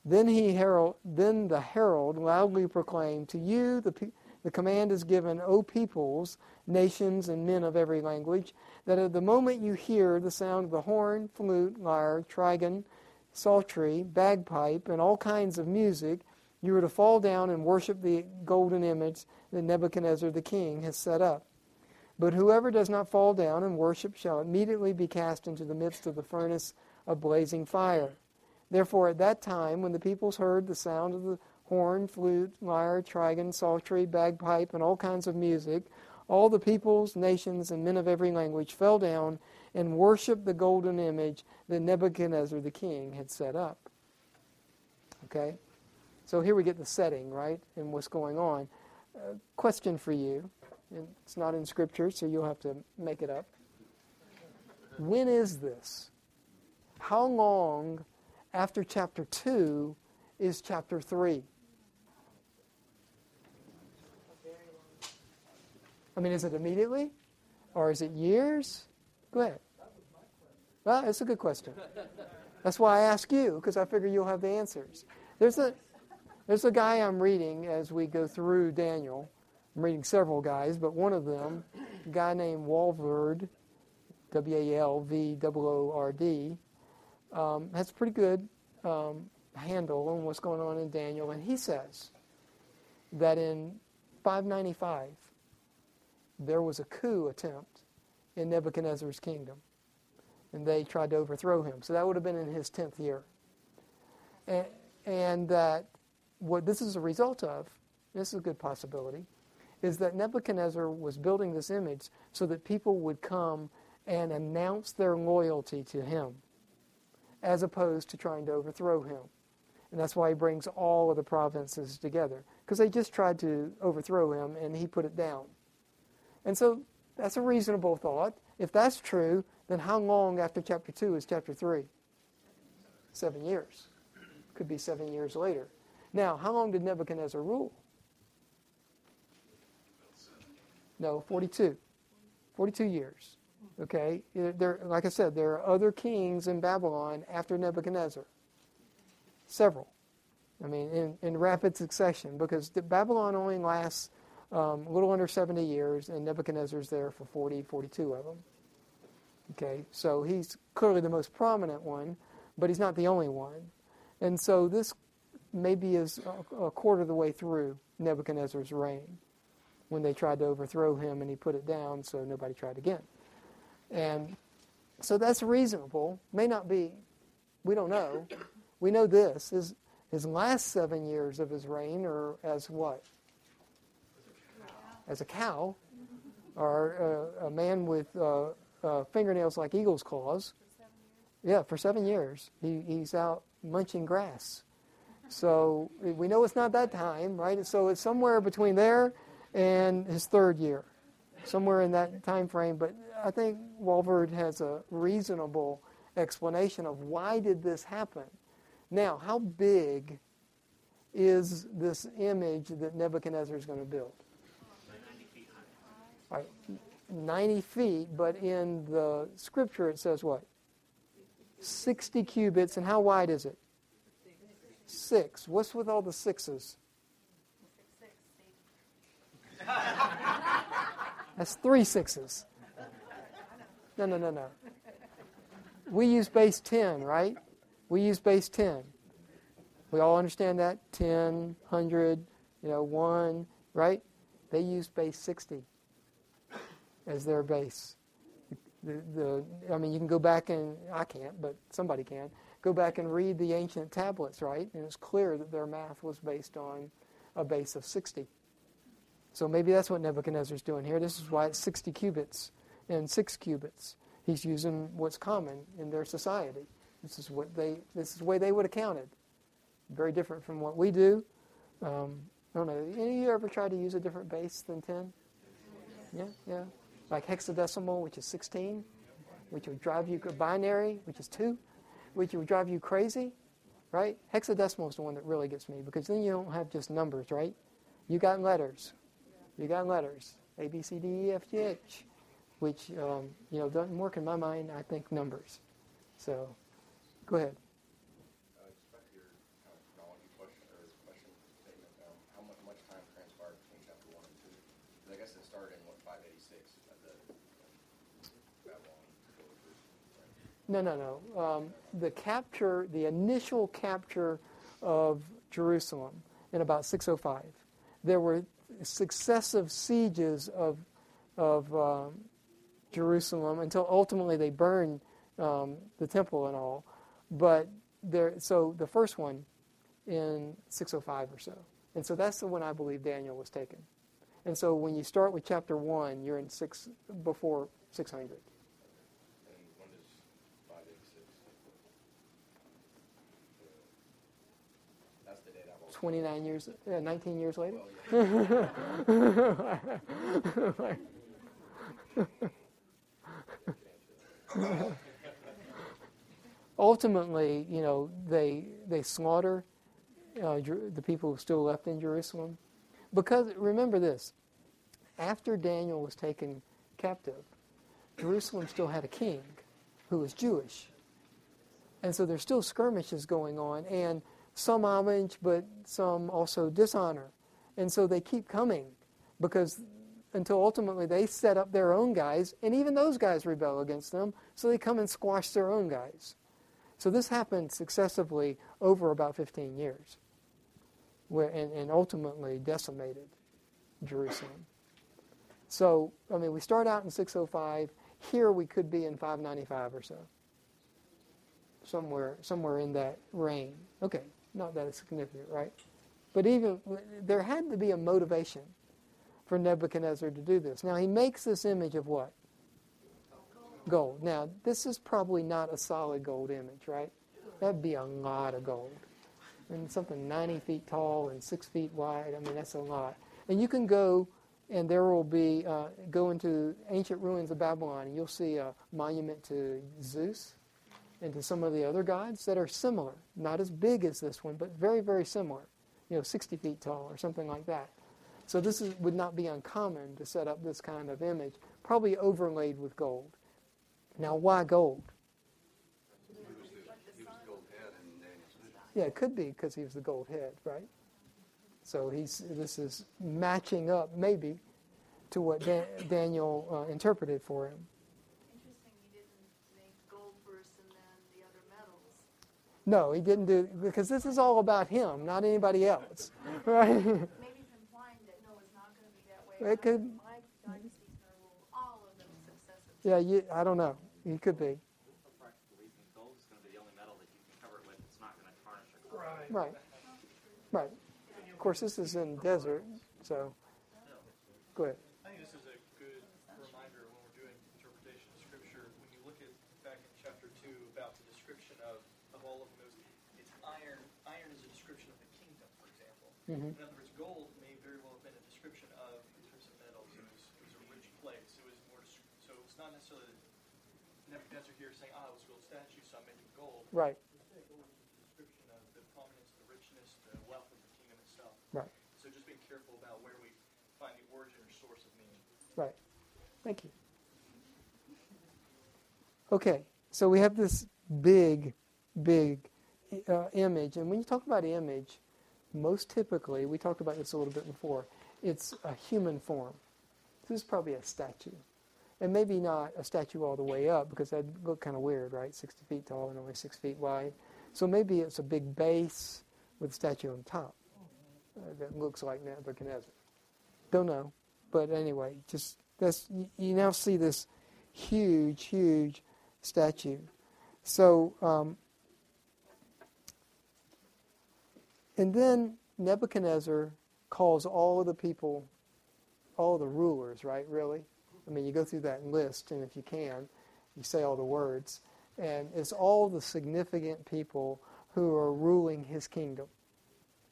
Then he herald, then the herald loudly proclaimed, "To you the the command is given, O peoples, nations, and men of every language, that at the moment you hear the sound of the horn, flute, lyre, trigon, psaltery, bagpipe, and all kinds of music, you are to fall down and worship the golden image that Nebuchadnezzar the king has set up. But whoever does not fall down and worship shall immediately be cast into the midst of the furnace of blazing fire. Therefore, at that time, when the peoples heard the sound of the horn, flute, lyre, trigon, psaltery, bagpipe, and all kinds of music, all the peoples, nations, and men of every language fell down and worshiped the golden image that Nebuchadnezzar the king had set up. Okay? So here we get the setting, right, and what's going on. Uh, question for you, it's not in Scripture, so you'll have to make it up. When is this? How long after chapter 2 is chapter 3? I mean, is it immediately? Or is it years? Go ahead. Well, it's a good question. That's why I ask you, because I figure you'll have the answers. There's a, there's a guy I'm reading as we go through Daniel. I'm reading several guys, but one of them, a guy named Walvoord, W A L V O O R D, um, has a pretty good um, handle on what's going on in Daniel. And he says that in 595, there was a coup attempt in Nebuchadnezzar's kingdom. And they tried to overthrow him. So that would have been in his 10th year. And, and that what this is a result of, this is a good possibility, is that Nebuchadnezzar was building this image so that people would come and announce their loyalty to him as opposed to trying to overthrow him. And that's why he brings all of the provinces together. Because they just tried to overthrow him and he put it down. And so that's a reasonable thought. If that's true, then how long after chapter 2 is chapter 3? Seven years. Could be seven years later. Now, how long did Nebuchadnezzar rule? No, 42. 42 years. Okay? There, like I said, there are other kings in Babylon after Nebuchadnezzar. Several. I mean, in, in rapid succession, because Babylon only lasts um, a little under 70 years, and Nebuchadnezzar's there for 40, 42 of them. Okay, so he's clearly the most prominent one, but he's not the only one. And so this maybe is a, a quarter of the way through Nebuchadnezzar's reign when they tried to overthrow him and he put it down so nobody tried again. And so that's reasonable. May not be, we don't know. We know this. His, his last seven years of his reign are as what? As a cow, or uh, a man with uh, uh, fingernails like eagle's claws. Yeah, for seven years. He, he's out munching grass. So we know it's not that time, right? So it's somewhere between there and his third year, somewhere in that time frame. But I think Walvoord has a reasonable explanation of why did this happen. Now, how big is this image that Nebuchadnezzar is going to build? 90 feet right, 90 feet, but in the scripture it says what? 60 cubits, and how wide is it? Six. What's with all the sixes? That's three sixes. No, no, no, no. We use base 10, right? We use base 10. We all understand that? 10, 100, you know, 1, right? They use base 60 as their base. The, the, I mean, you can go back and, I can't, but somebody can, go back and read the ancient tablets, right? And it's clear that their math was based on a base of 60. So maybe that's what Nebuchadnezzar's doing here. This is why it's 60 cubits and 6 cubits. He's using what's common in their society. This is what they this is the way they would have counted. Very different from what we do. Um, I don't know. Any of you ever tried to use a different base than 10? Yeah, yeah. Like hexadecimal, which is 16, which would drive you binary, which is 2, which would drive you crazy, right? Hexadecimal is the one that really gets me because then you don't have just numbers, right? You got letters. You got letters. A, B, C, D, E, F, G, H, which, um, you know, doesn't work in my mind. I think numbers. So, go ahead. Just back to your kind of chronology question or question statement, how much, much time transpired between chapter one and two? 'Cause I guess it started in what five eighty six at the Babylon. Right? No, no, no. Um, the capture, the initial capture of Jerusalem in about 605. There were successive sieges of, of um, Jerusalem until ultimately they burned um, the temple and all. But there, so the first one in 605 or so. And so that's the one I believe Daniel was taken. And so when you start with chapter 1, you're in six before 600. And when is five eighty six? That's the date I've always. 29 years, uh, 19 years later? Ultimately, you know, they, they slaughter uh, the people who still left in Jerusalem. Because, remember this, after Daniel was taken captive, Jerusalem still had a king who was Jewish. And so there's still skirmishes going on, and some homage, but some also dishonor. And so they keep coming because until ultimately they set up their own guys, and even those guys rebel against them, so they come and squash their own guys. So this happened successively over about 15 years, where, and, and ultimately decimated Jerusalem. So, I mean, we start out in 605. Here we could be in 595 or so. Somewhere, somewhere in that range. Okay, not that it's significant, right? But even there had to be a motivation for Nebuchadnezzar to do this. Now he makes this image of what? Gold. Now this is probably not a solid gold image, right? That'd be a lot of gold. And something 90 feet tall and 6 feet wide, I mean, that's a lot. And you can go, and there will be, uh, go into ancient ruins of Babylon, and you'll see a monument to Zeus and to some of the other gods that are similar. Not as big as this one, but very, very similar. You know, 60 feet tall or something like that. So this is, would not be uncommon to set up this kind of image, probably overlaid with gold. Now, why gold? Yeah, it could be because he was the gold head, right? So he's this is matching up maybe to what Dan, Daniel uh, interpreted for him. No, he didn't do because this is all about him, not anybody else, right? Maybe it's implying that Noah's not going to be that way. It could- My dynasty's going to rule all of them successive. yeah, you, I don't know. He could be. For practical reasons, gold is going to be the only metal that you can cover it with. It's not going to tarnish or corrode. Right. Right, right. Of course, this is in desert, so go ahead. I think this is a good reminder when we're doing interpretation of scripture. When you look at back in chapter two about the description of, of all of those, it's iron. Iron is a description of the kingdom, for Mhm. In other words, gold may very well have been a description of, in terms of metals, it was, it was a rich place. It was more, so it's not necessarily that Nebuchadnezzar here saying, ah, it was a gold statue, so I'm making gold. Right. description of the prominence, the richness, the wealth of the kingdom itself. Right. So just being careful about where we find the origin or source of meaning. Right. Thank you. Okay, so we have this big, big uh, image, and when you talk about image, most typically, we talked about this a little bit before, it's a human form. This is probably a statue. And maybe not a statue all the way up, because that'd look kind of weird, right? 60 feet tall and only 6 feet wide. So maybe it's a big base with a statue on top uh, that looks like Nebuchadnezzar. Don't know. But anyway, just that's you, now see this huge, huge statue. So, um, and then Nebuchadnezzar calls all the people, all the rulers, right? Really? I mean, you go through that list, and if you can, you say all the words. And it's all the significant people who are ruling his kingdom.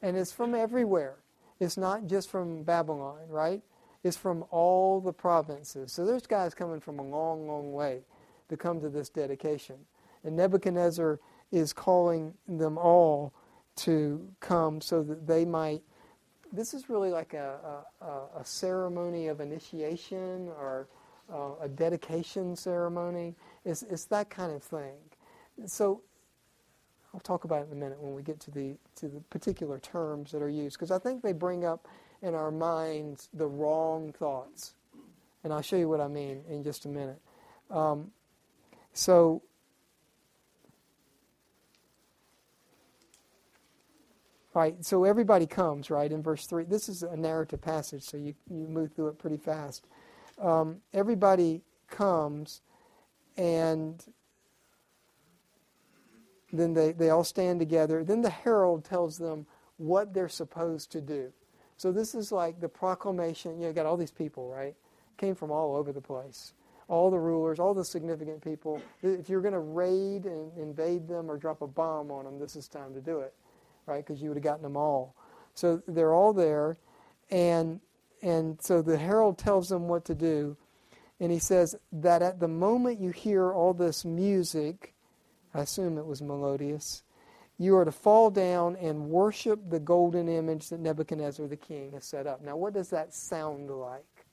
And it's from everywhere. It's not just from Babylon, right? It's from all the provinces. So there's guys coming from a long, long way to come to this dedication. And Nebuchadnezzar is calling them all to come so that they might. This is really like a, a, a ceremony of initiation or uh, a dedication ceremony. It's, it's that kind of thing. So I'll talk about it in a minute when we get to the to the particular terms that are used because I think they bring up in our minds the wrong thoughts, and I'll show you what I mean in just a minute. Um, so. Right, so everybody comes, right, in verse 3. This is a narrative passage, so you, you move through it pretty fast. Um, everybody comes, and then they, they all stand together. Then the herald tells them what they're supposed to do. So this is like the proclamation. You know, got all these people, right? Came from all over the place. All the rulers, all the significant people. If you're going to raid and invade them or drop a bomb on them, this is time to do it, right? Because you would have gotten them all. So they're all there, and and so the herald tells them what to do, and he says that at the moment you hear all this music, I assume it was melodious. You are to fall down and worship the golden image that Nebuchadnezzar the king has set up. Now, what does that sound like?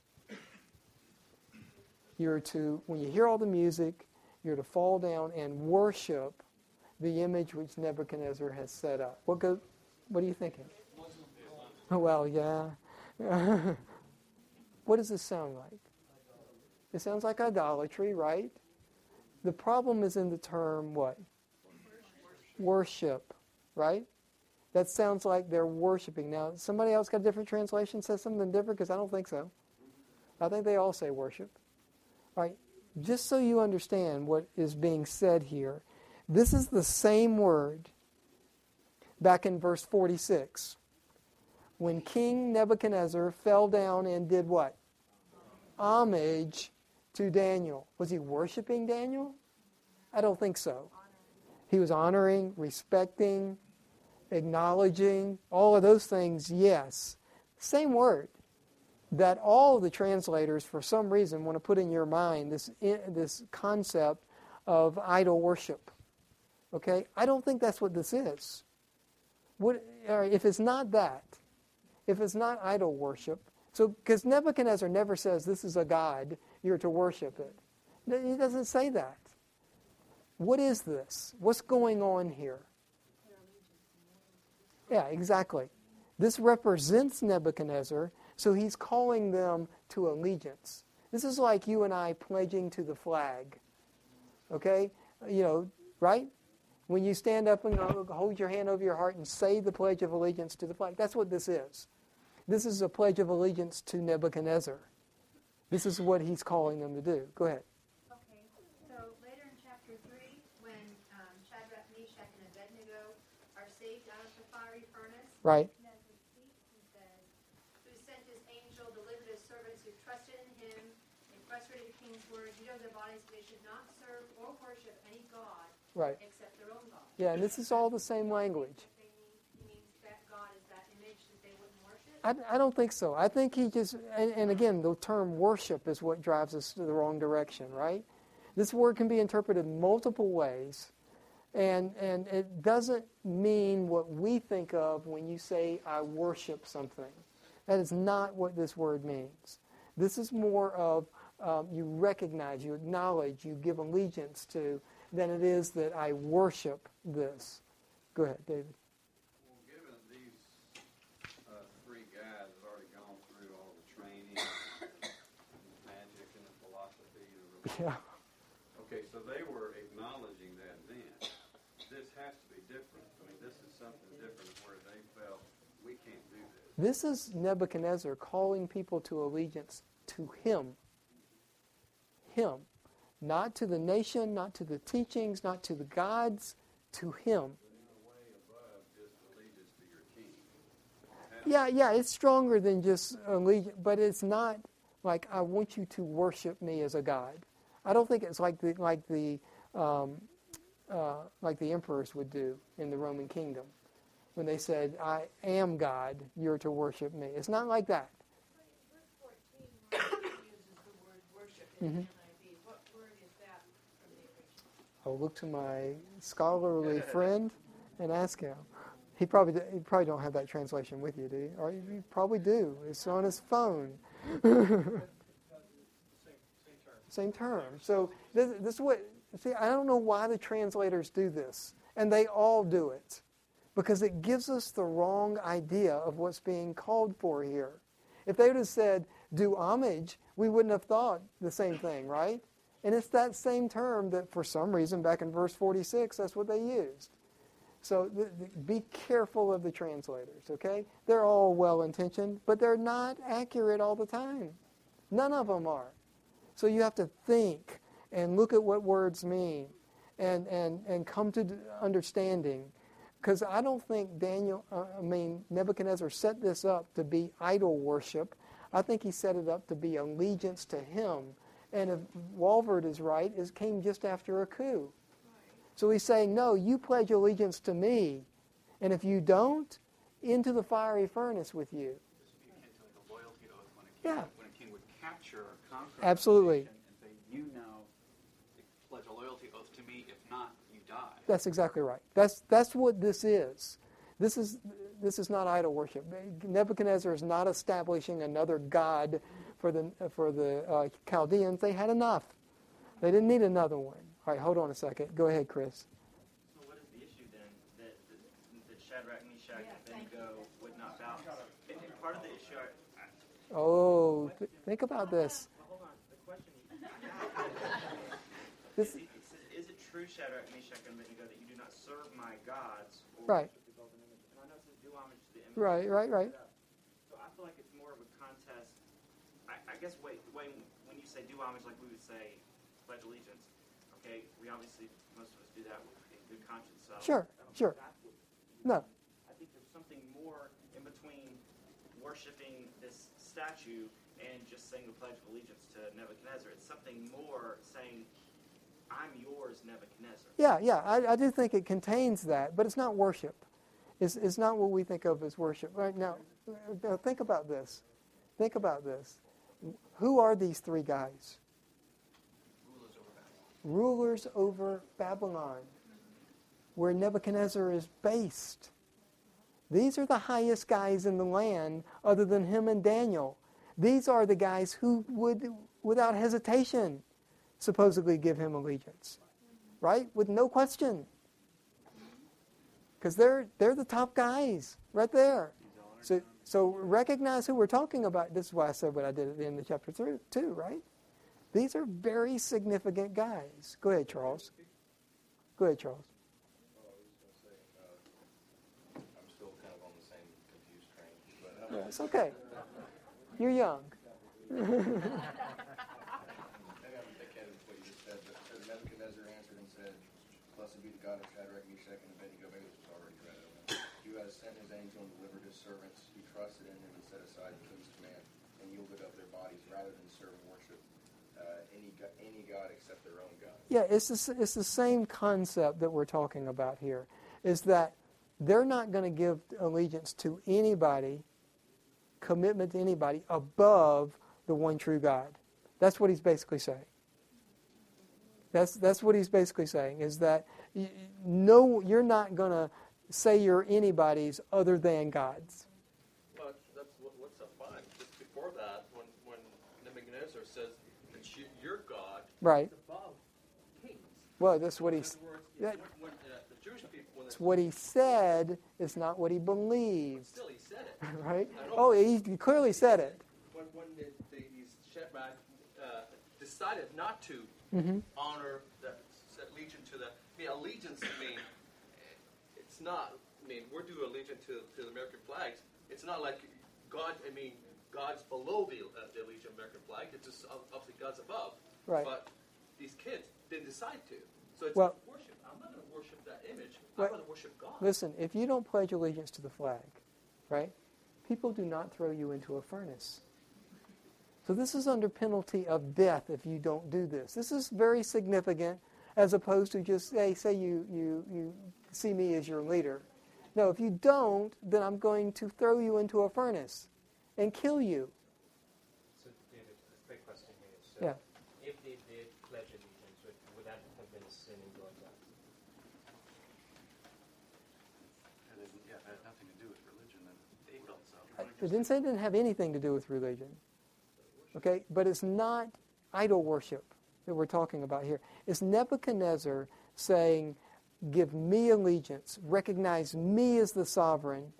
You're to, when you hear all the music, you're to fall down and worship the image which Nebuchadnezzar has set up. What go? What are you thinking? Well, yeah. what does this sound like? It sounds like idolatry, right? The problem is in the term what? Worship, right? That sounds like they're worshiping. Now, somebody else got a different translation, says something different, because I don't think so. I think they all say worship. Right? Just so you understand what is being said here, this is the same word back in verse 46. When King Nebuchadnezzar fell down and did what? Homage to Daniel. Was he worshiping Daniel? I don't think so. He was honoring, respecting, acknowledging, all of those things, yes. Same word that all the translators, for some reason, want to put in your mind this, this concept of idol worship. Okay? I don't think that's what this is. What, if it's not that, if it's not idol worship, so because Nebuchadnezzar never says this is a god, you're to worship it. He doesn't say that. What is this? What's going on here? Yeah, exactly. This represents Nebuchadnezzar, so he's calling them to allegiance. This is like you and I pledging to the flag. Okay? You know, right? When you stand up and hold your hand over your heart and say the Pledge of Allegiance to the flag. That's what this is. This is a Pledge of Allegiance to Nebuchadnezzar. This is what he's calling them to do. Go ahead. Okay, so later in chapter three, when um, Shadrach, Meshach, and Abednego are saved out of the fiery furnace, Right. Nebuchadnezzar speaks and says, "Who sent his angel, delivered his servants who trusted in him, and frustrated the king's words. You know their bodies, they should not serve or worship any god Right. except their own God." Yeah, and this is all the same language. They mean, he means that God is that image that they wouldn't worship. I, I don't think so. I think he just, and, and again, the term worship is what drives us to the wrong direction, right? This word can be interpreted multiple ways, and, and it doesn't mean what we think of when you say, I worship something. That is not what this word means. This is more of um, you recognize, you acknowledge, you give allegiance to, than it is that I worship this. Go ahead, David. Well, given these uh, three guys have already gone through all the training, and the magic and the philosophy and the religion. Yeah. Okay, so they were acknowledging that then. This has to be different. I mean, this is something different where they felt we can't do this. This is Nebuchadnezzar calling people to allegiance to him. Him. Not to the nation, not to the teachings, not to the gods, to him. Yeah, yeah, it's stronger than just allegiance, but it's not like I want you to worship me as a god. I don't think it's like the like the um, uh, like the emperors would do in the Roman kingdom when they said, "I am God, you're to worship me." It's not like that. uses the word worship in Mhm. NIV. What word is that from the original? I'll look to my scholarly friend and ask him. He probably d- he probably don't have that translation with you, do you? Or you probably do. It's on his phone. Same term. So this, this is what. See, I don't know why the translators do this, and they all do it, because it gives us the wrong idea of what's being called for here. If they would have said "do homage," we wouldn't have thought the same thing, right? And it's that same term that, for some reason, back in verse 46, that's what they used. So th- th- be careful of the translators, okay? They're all well intentioned, but they're not accurate all the time. None of them are. So you have to think and look at what words mean and, and, and come to understanding. Because I don't think Daniel, uh, I mean, Nebuchadnezzar set this up to be idol worship. I think he set it up to be allegiance to him. And if Walvoord is right, it came just after a coup. So he's saying, no, you pledge allegiance to me. And if you don't, into the fiery furnace with you. This would be akin to like a loyalty when a king, Yeah. when a king would capture or conquer Absolutely. and say, you now pledge a loyalty oath to me. If not, you die. That's exactly right. That's, that's what this is. This is, this is not idol worship. Nebuchadnezzar is not establishing another god for the, for the uh, Chaldeans. They had enough. They didn't need another one. All right, hold on a second. Go ahead, Chris. So what is the issue then that, that, that Shadrach, Meshach, and Abednego would not bow? And, and part of the issue, I, I, Oh, th- think about this. well, hold on. The question This, is, it is it true, Shadrach, Meshach, and Abednego, that you do not serve my gods or Right. worship the golden image? And I know it says do homage to the image. Right, right, right. So I feel like it's more of a contest. I, guess wait, when you say do homage, like we would say pledge allegiance, okay, we obviously, most of us do that with in good conscience. So Sure, I don't think sure. no. I think there's something more in between worshiping this statue and just saying the Pledge of Allegiance to Nebuchadnezzar. It's something more saying, I'm yours, Nebuchadnezzar. Yeah, yeah, I, I do think it contains that, but it's not worship. It's, it's not what we think of as worship. Right now, now, think about this. Think about this. Who are these three guys? Rulers over Babylon, where Nebuchadnezzar is based. These are the highest guys in the land, other than him and Daniel. These are the guys who would, without hesitation, supposedly give him allegiance, right? With no question. Because they're, they're the top guys right there. So, so recognize who we're talking about. This is why I said what I did at the end of chapter three, two, right? These are very significant guys. Go ahead, Charles. Go ahead, Charles. Yeah, it's okay. You're young. Nebuchadnezzar answered and said, Blessed be the God of Shadrach, Meshach, and has sent his angel and delivered his servants who trusted in him and set aside the king's command and yielded up their bodies rather than serve and worship uh, any, any God except their own God. Yeah, it's the, it's the same concept that we're talking about here. Is that they're not going to give allegiance to anybody, commitment to anybody above the one true God. That's what he's basically saying. That's that's what he's basically saying is that no, you're not going to say you're anybody's other than God's. But that's what, what's up fine. Just before that, when, when Nebuchadnezzar says that you, your God Right. is above kings. Well, that's what he words, that- when, when uh, the Jewish people, when It's what he said. It's not what he believed. still he said it. Right? Oh, he clearly said it. When, when the, the, these Shadrach uh, decided not to Mhm. honor the set allegiance to the, mean, allegiance, to mean, it's not, I mean, we're due allegiance to, to the American flags. It's not like God, I mean, God's below the, uh, the Legion American flag. It's just obviously God's above. Right. But these kids didn't decide to. So it's Well- worship. I'm not going to worship that image. I'm going to worship God. Listen, if you don't pledge allegiance to the flag, right, people do not throw you into a furnace. So this is under penalty of death if you don't do this. This is very significant as opposed to just, hey, say you, you, you see me as your leader. No, if you don't, then I'm going to throw you into a furnace and kill you. So, David, a quick question here. So, Yeah. if they did pledge allegiance, would, would that have been a sin in God's eyes? And it, yeah, it had nothing to do with religion, and they felt so. It didn't say it didn't have anything to do with religion. Okay, but it's not idol worship that we're talking about here. It's Nebuchadnezzar saying, Give me allegiance, recognize me as the sovereign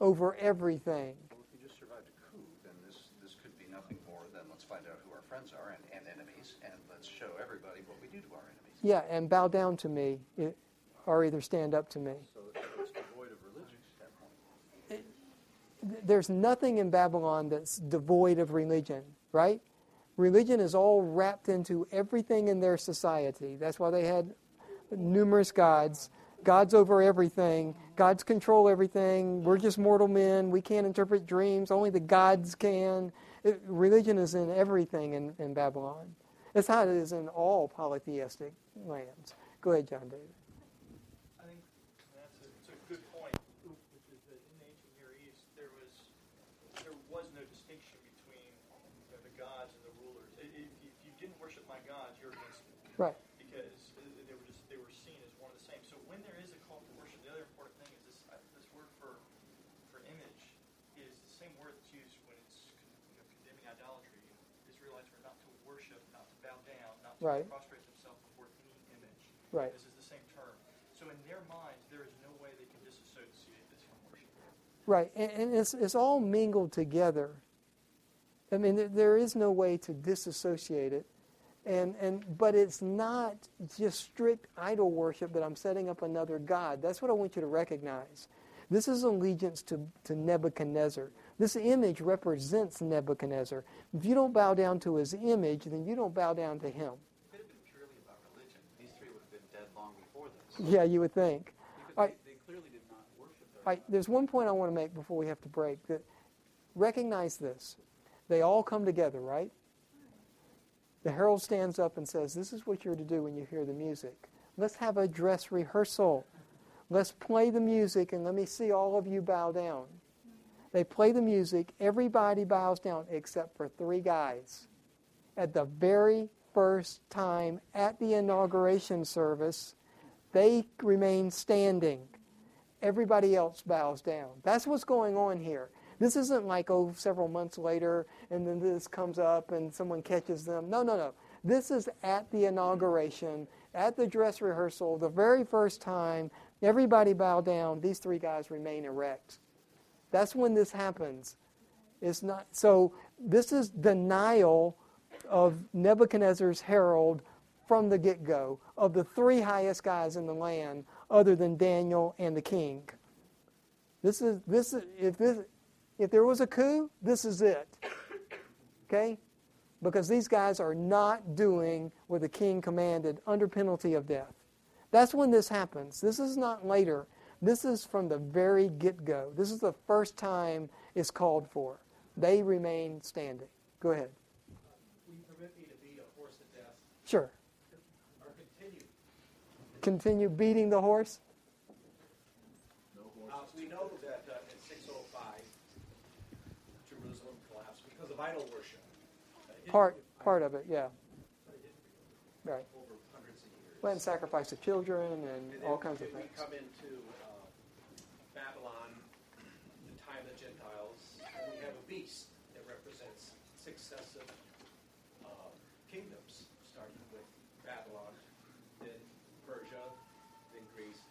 over everything. Well, if you just survived a coup, then this, this could be nothing more than let's find out who our friends are and, and enemies, and let's show everybody what we do to our enemies. Yeah, and bow down to me, or either stand up to me. So it's devoid of religion at that point. There's nothing in Babylon that's devoid of religion, right? Religion is all wrapped into everything in their society. That's why they had numerous gods. God's over everything. Gods control everything. We're just mortal men. We can't interpret dreams. Only the gods can. It, religion is in everything in, in Babylon. It's how it is in all polytheistic lands. Go ahead, John David. I think that's a, it's a good point, which is that in the ancient Near East there was there was no distinction between you know, the gods and the rulers. I- If you, if you didn't worship my gods, you're against me. Right. Because uh, they were just they were seen as one of the same. So when there is a call to worship, the other important thing is this uh, this word for for image is the same word that's used when it's you know, condemning idolatry. You know, Israelites were not to worship, not to bow down, not to Right. prostrate themselves before any image. Right. This is the same term. So in their minds, there is no way they can disassociate this from worship. Right, and, and it's, it's all mingled together. I mean, there, there is no way to disassociate it. And, and, but it's not just strict idol worship that I'm setting up another God. That's what I want you to recognize. This is allegiance to, to Nebuchadnezzar. This image represents Nebuchadnezzar. If you don't bow down to his image, then you don't bow down to him. It could have been purely about religion. These three would have been dead long before this. Yeah, you would think. Because All right. they, they clearly did not worship their there's one point I want to make before we have to break. That recognize this: they all come together, right? The herald stands up and says, "This is what you're to do when you hear the music. Let's have a dress rehearsal. Let's play the music, and let me see all of you bow down." They play the music. Everybody bows down except for three guys. At the very first time at the inauguration service, they remain standing everybody else bows down. That's what's going on here. This isn't like, oh, several months later, and then this comes up and someone catches them. No, no, no. This is at the inauguration, at the dress rehearsal, the very first time, everybody bow down. These three guys remain erect. That's when this happens. It's not so this is denial of Nebuchadnezzar's herald from the get-go of the three highest guys in the land other than Daniel and the king. This is this is if this If there was a coup, this is it. Okay? Because these guys are not doing what the king commanded under penalty of death. That's when this happens. This is not later. This is from the very get go. This is the first time it's called for. They remain standing. Go ahead. Will you permit me to beat a horse to death? Sure. Or continue? Continue beating the horse. Uh, we know that uh, in 605, Jerusalem collapsed because of idol worship. Part part of it, yeah. But Right. over hundreds of years. Went and sacrifice of children and And all then kinds of we things. come into uh, Babylon, the time of the Gentiles, and we have a beast that represents successive uh, kingdoms, starting with Babylon, then Persia, then Greece,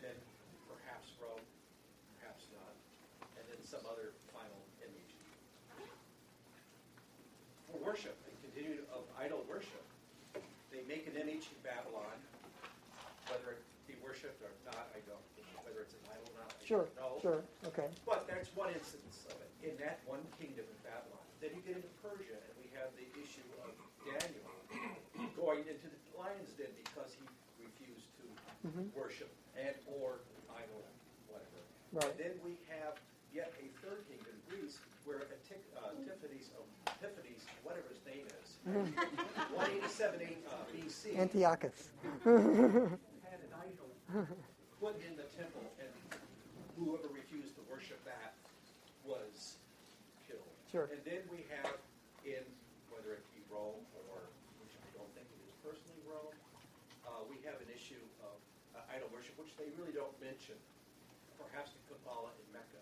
then perhaps Rome, perhaps not, and then some other final image. For worship and continued of idol worship, they make an image in Babylon, whether it be worshipped or not, I don't, whether it's an idol or not, I Sure, don't know. sure, okay. But that's one instance of it, in that one kingdom in Babylon. Then you get into Persia, and we have the issue of Daniel going into the lion's den because he refused to Mhm. worship and or idol, whatever. Right. And then we have yet a third kingdom, Greece, where Eptic- uh, Epiphanes, of Epiphanes, whatever his name is, Mhm. 187 uh, BC, Antiochus. had an idol put in the temple, and whoever refused to worship that was killed. Sure. And then we have in, whether it be Rome or, which I don't think it is personally Rome, uh, we have an issue of uh, idol worship, which they really don't mention. Perhaps the Kabbalah in Mecca?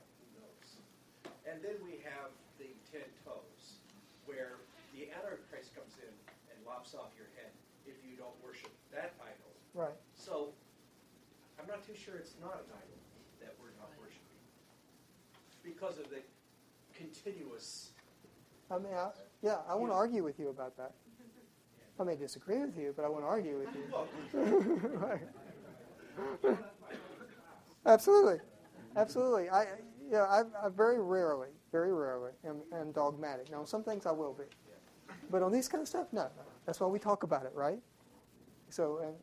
And then we have the ten toes, where the Antichrist comes in and lops off your head if you don't worship that idol. Right. So, I'm not too sure it's not an idol that we're not worshiping. Because of the continuous, I mean, I, yeah, I want to argue with you about that. I may disagree with you, but I won't argue with you. Right. Absolutely, absolutely. I, yeah, I, I very rarely, very rarely am, am dogmatic. Now, some things I will be, but on these kind of stuff, no. no. That's why we talk about it, right? So,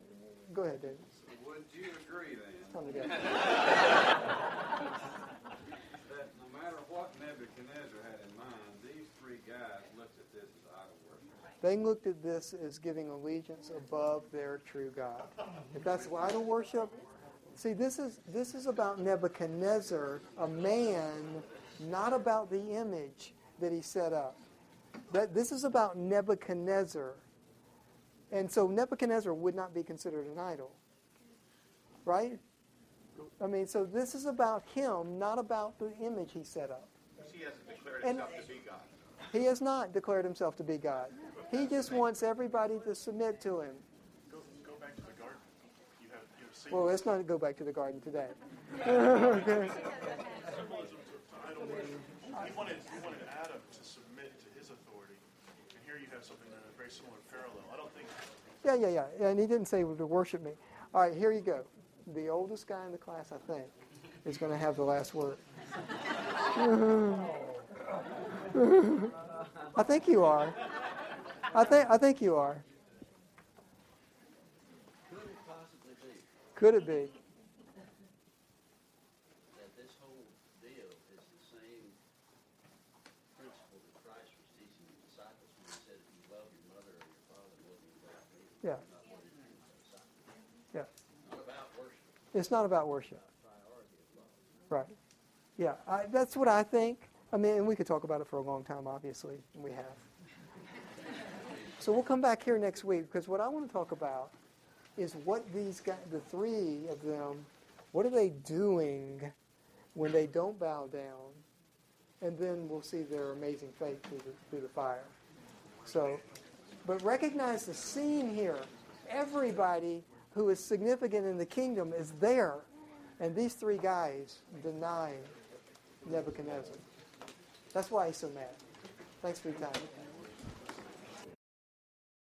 go ahead, David. Would you agree then? That. That no matter what Nebuchadnezzar had in mind, these three guys looked at this as idol worship. They looked at this as giving allegiance above their true God. If that's idol worship, see, this is this is about Nebuchadnezzar, a man, not about the image that he set up. That this is about Nebuchadnezzar, and so Nebuchadnezzar would not be considered an idol, right? I mean, so this is about him, not about the image he set up. He hasn't declared And- himself to be God. He has not declared himself to be God. He just wants everybody to submit to him. Go, go back to the garden. You have, you have Satan. Well, let's not go back to the garden today. Symbolism to, to idol worship. He wanted, he wanted Adam to submit to his authority, and here you have something that is very similar parallel. I don't think yeah, yeah, yeah. And he didn't say to worship me. All right, here you go. The oldest guy in the class, I think, is going to have the last word. I think you are. I think I think you are. Could it possibly be Could it be? that this whole deal is the same principle that Christ was teaching the disciples when he said, if you love your mother or your father more than you love me, Yeah. you're not worthy to be my disciple. Yeah. Not about worship, It's not about worship. love. Right. Yeah, I, that's what I think. I mean, and we could talk about it for a long time, obviously, and we have. So we'll come back here next week because what I want to talk about is what these guys, the three of them, what are they doing when they don't bow down, and then we'll see their amazing faith through the, through the fire. So, but recognize the scene here. Everybody who is significant in the kingdom is there, and these three guys deny Nebuchadnezzar. That's why he's so mad. Thanks for your time.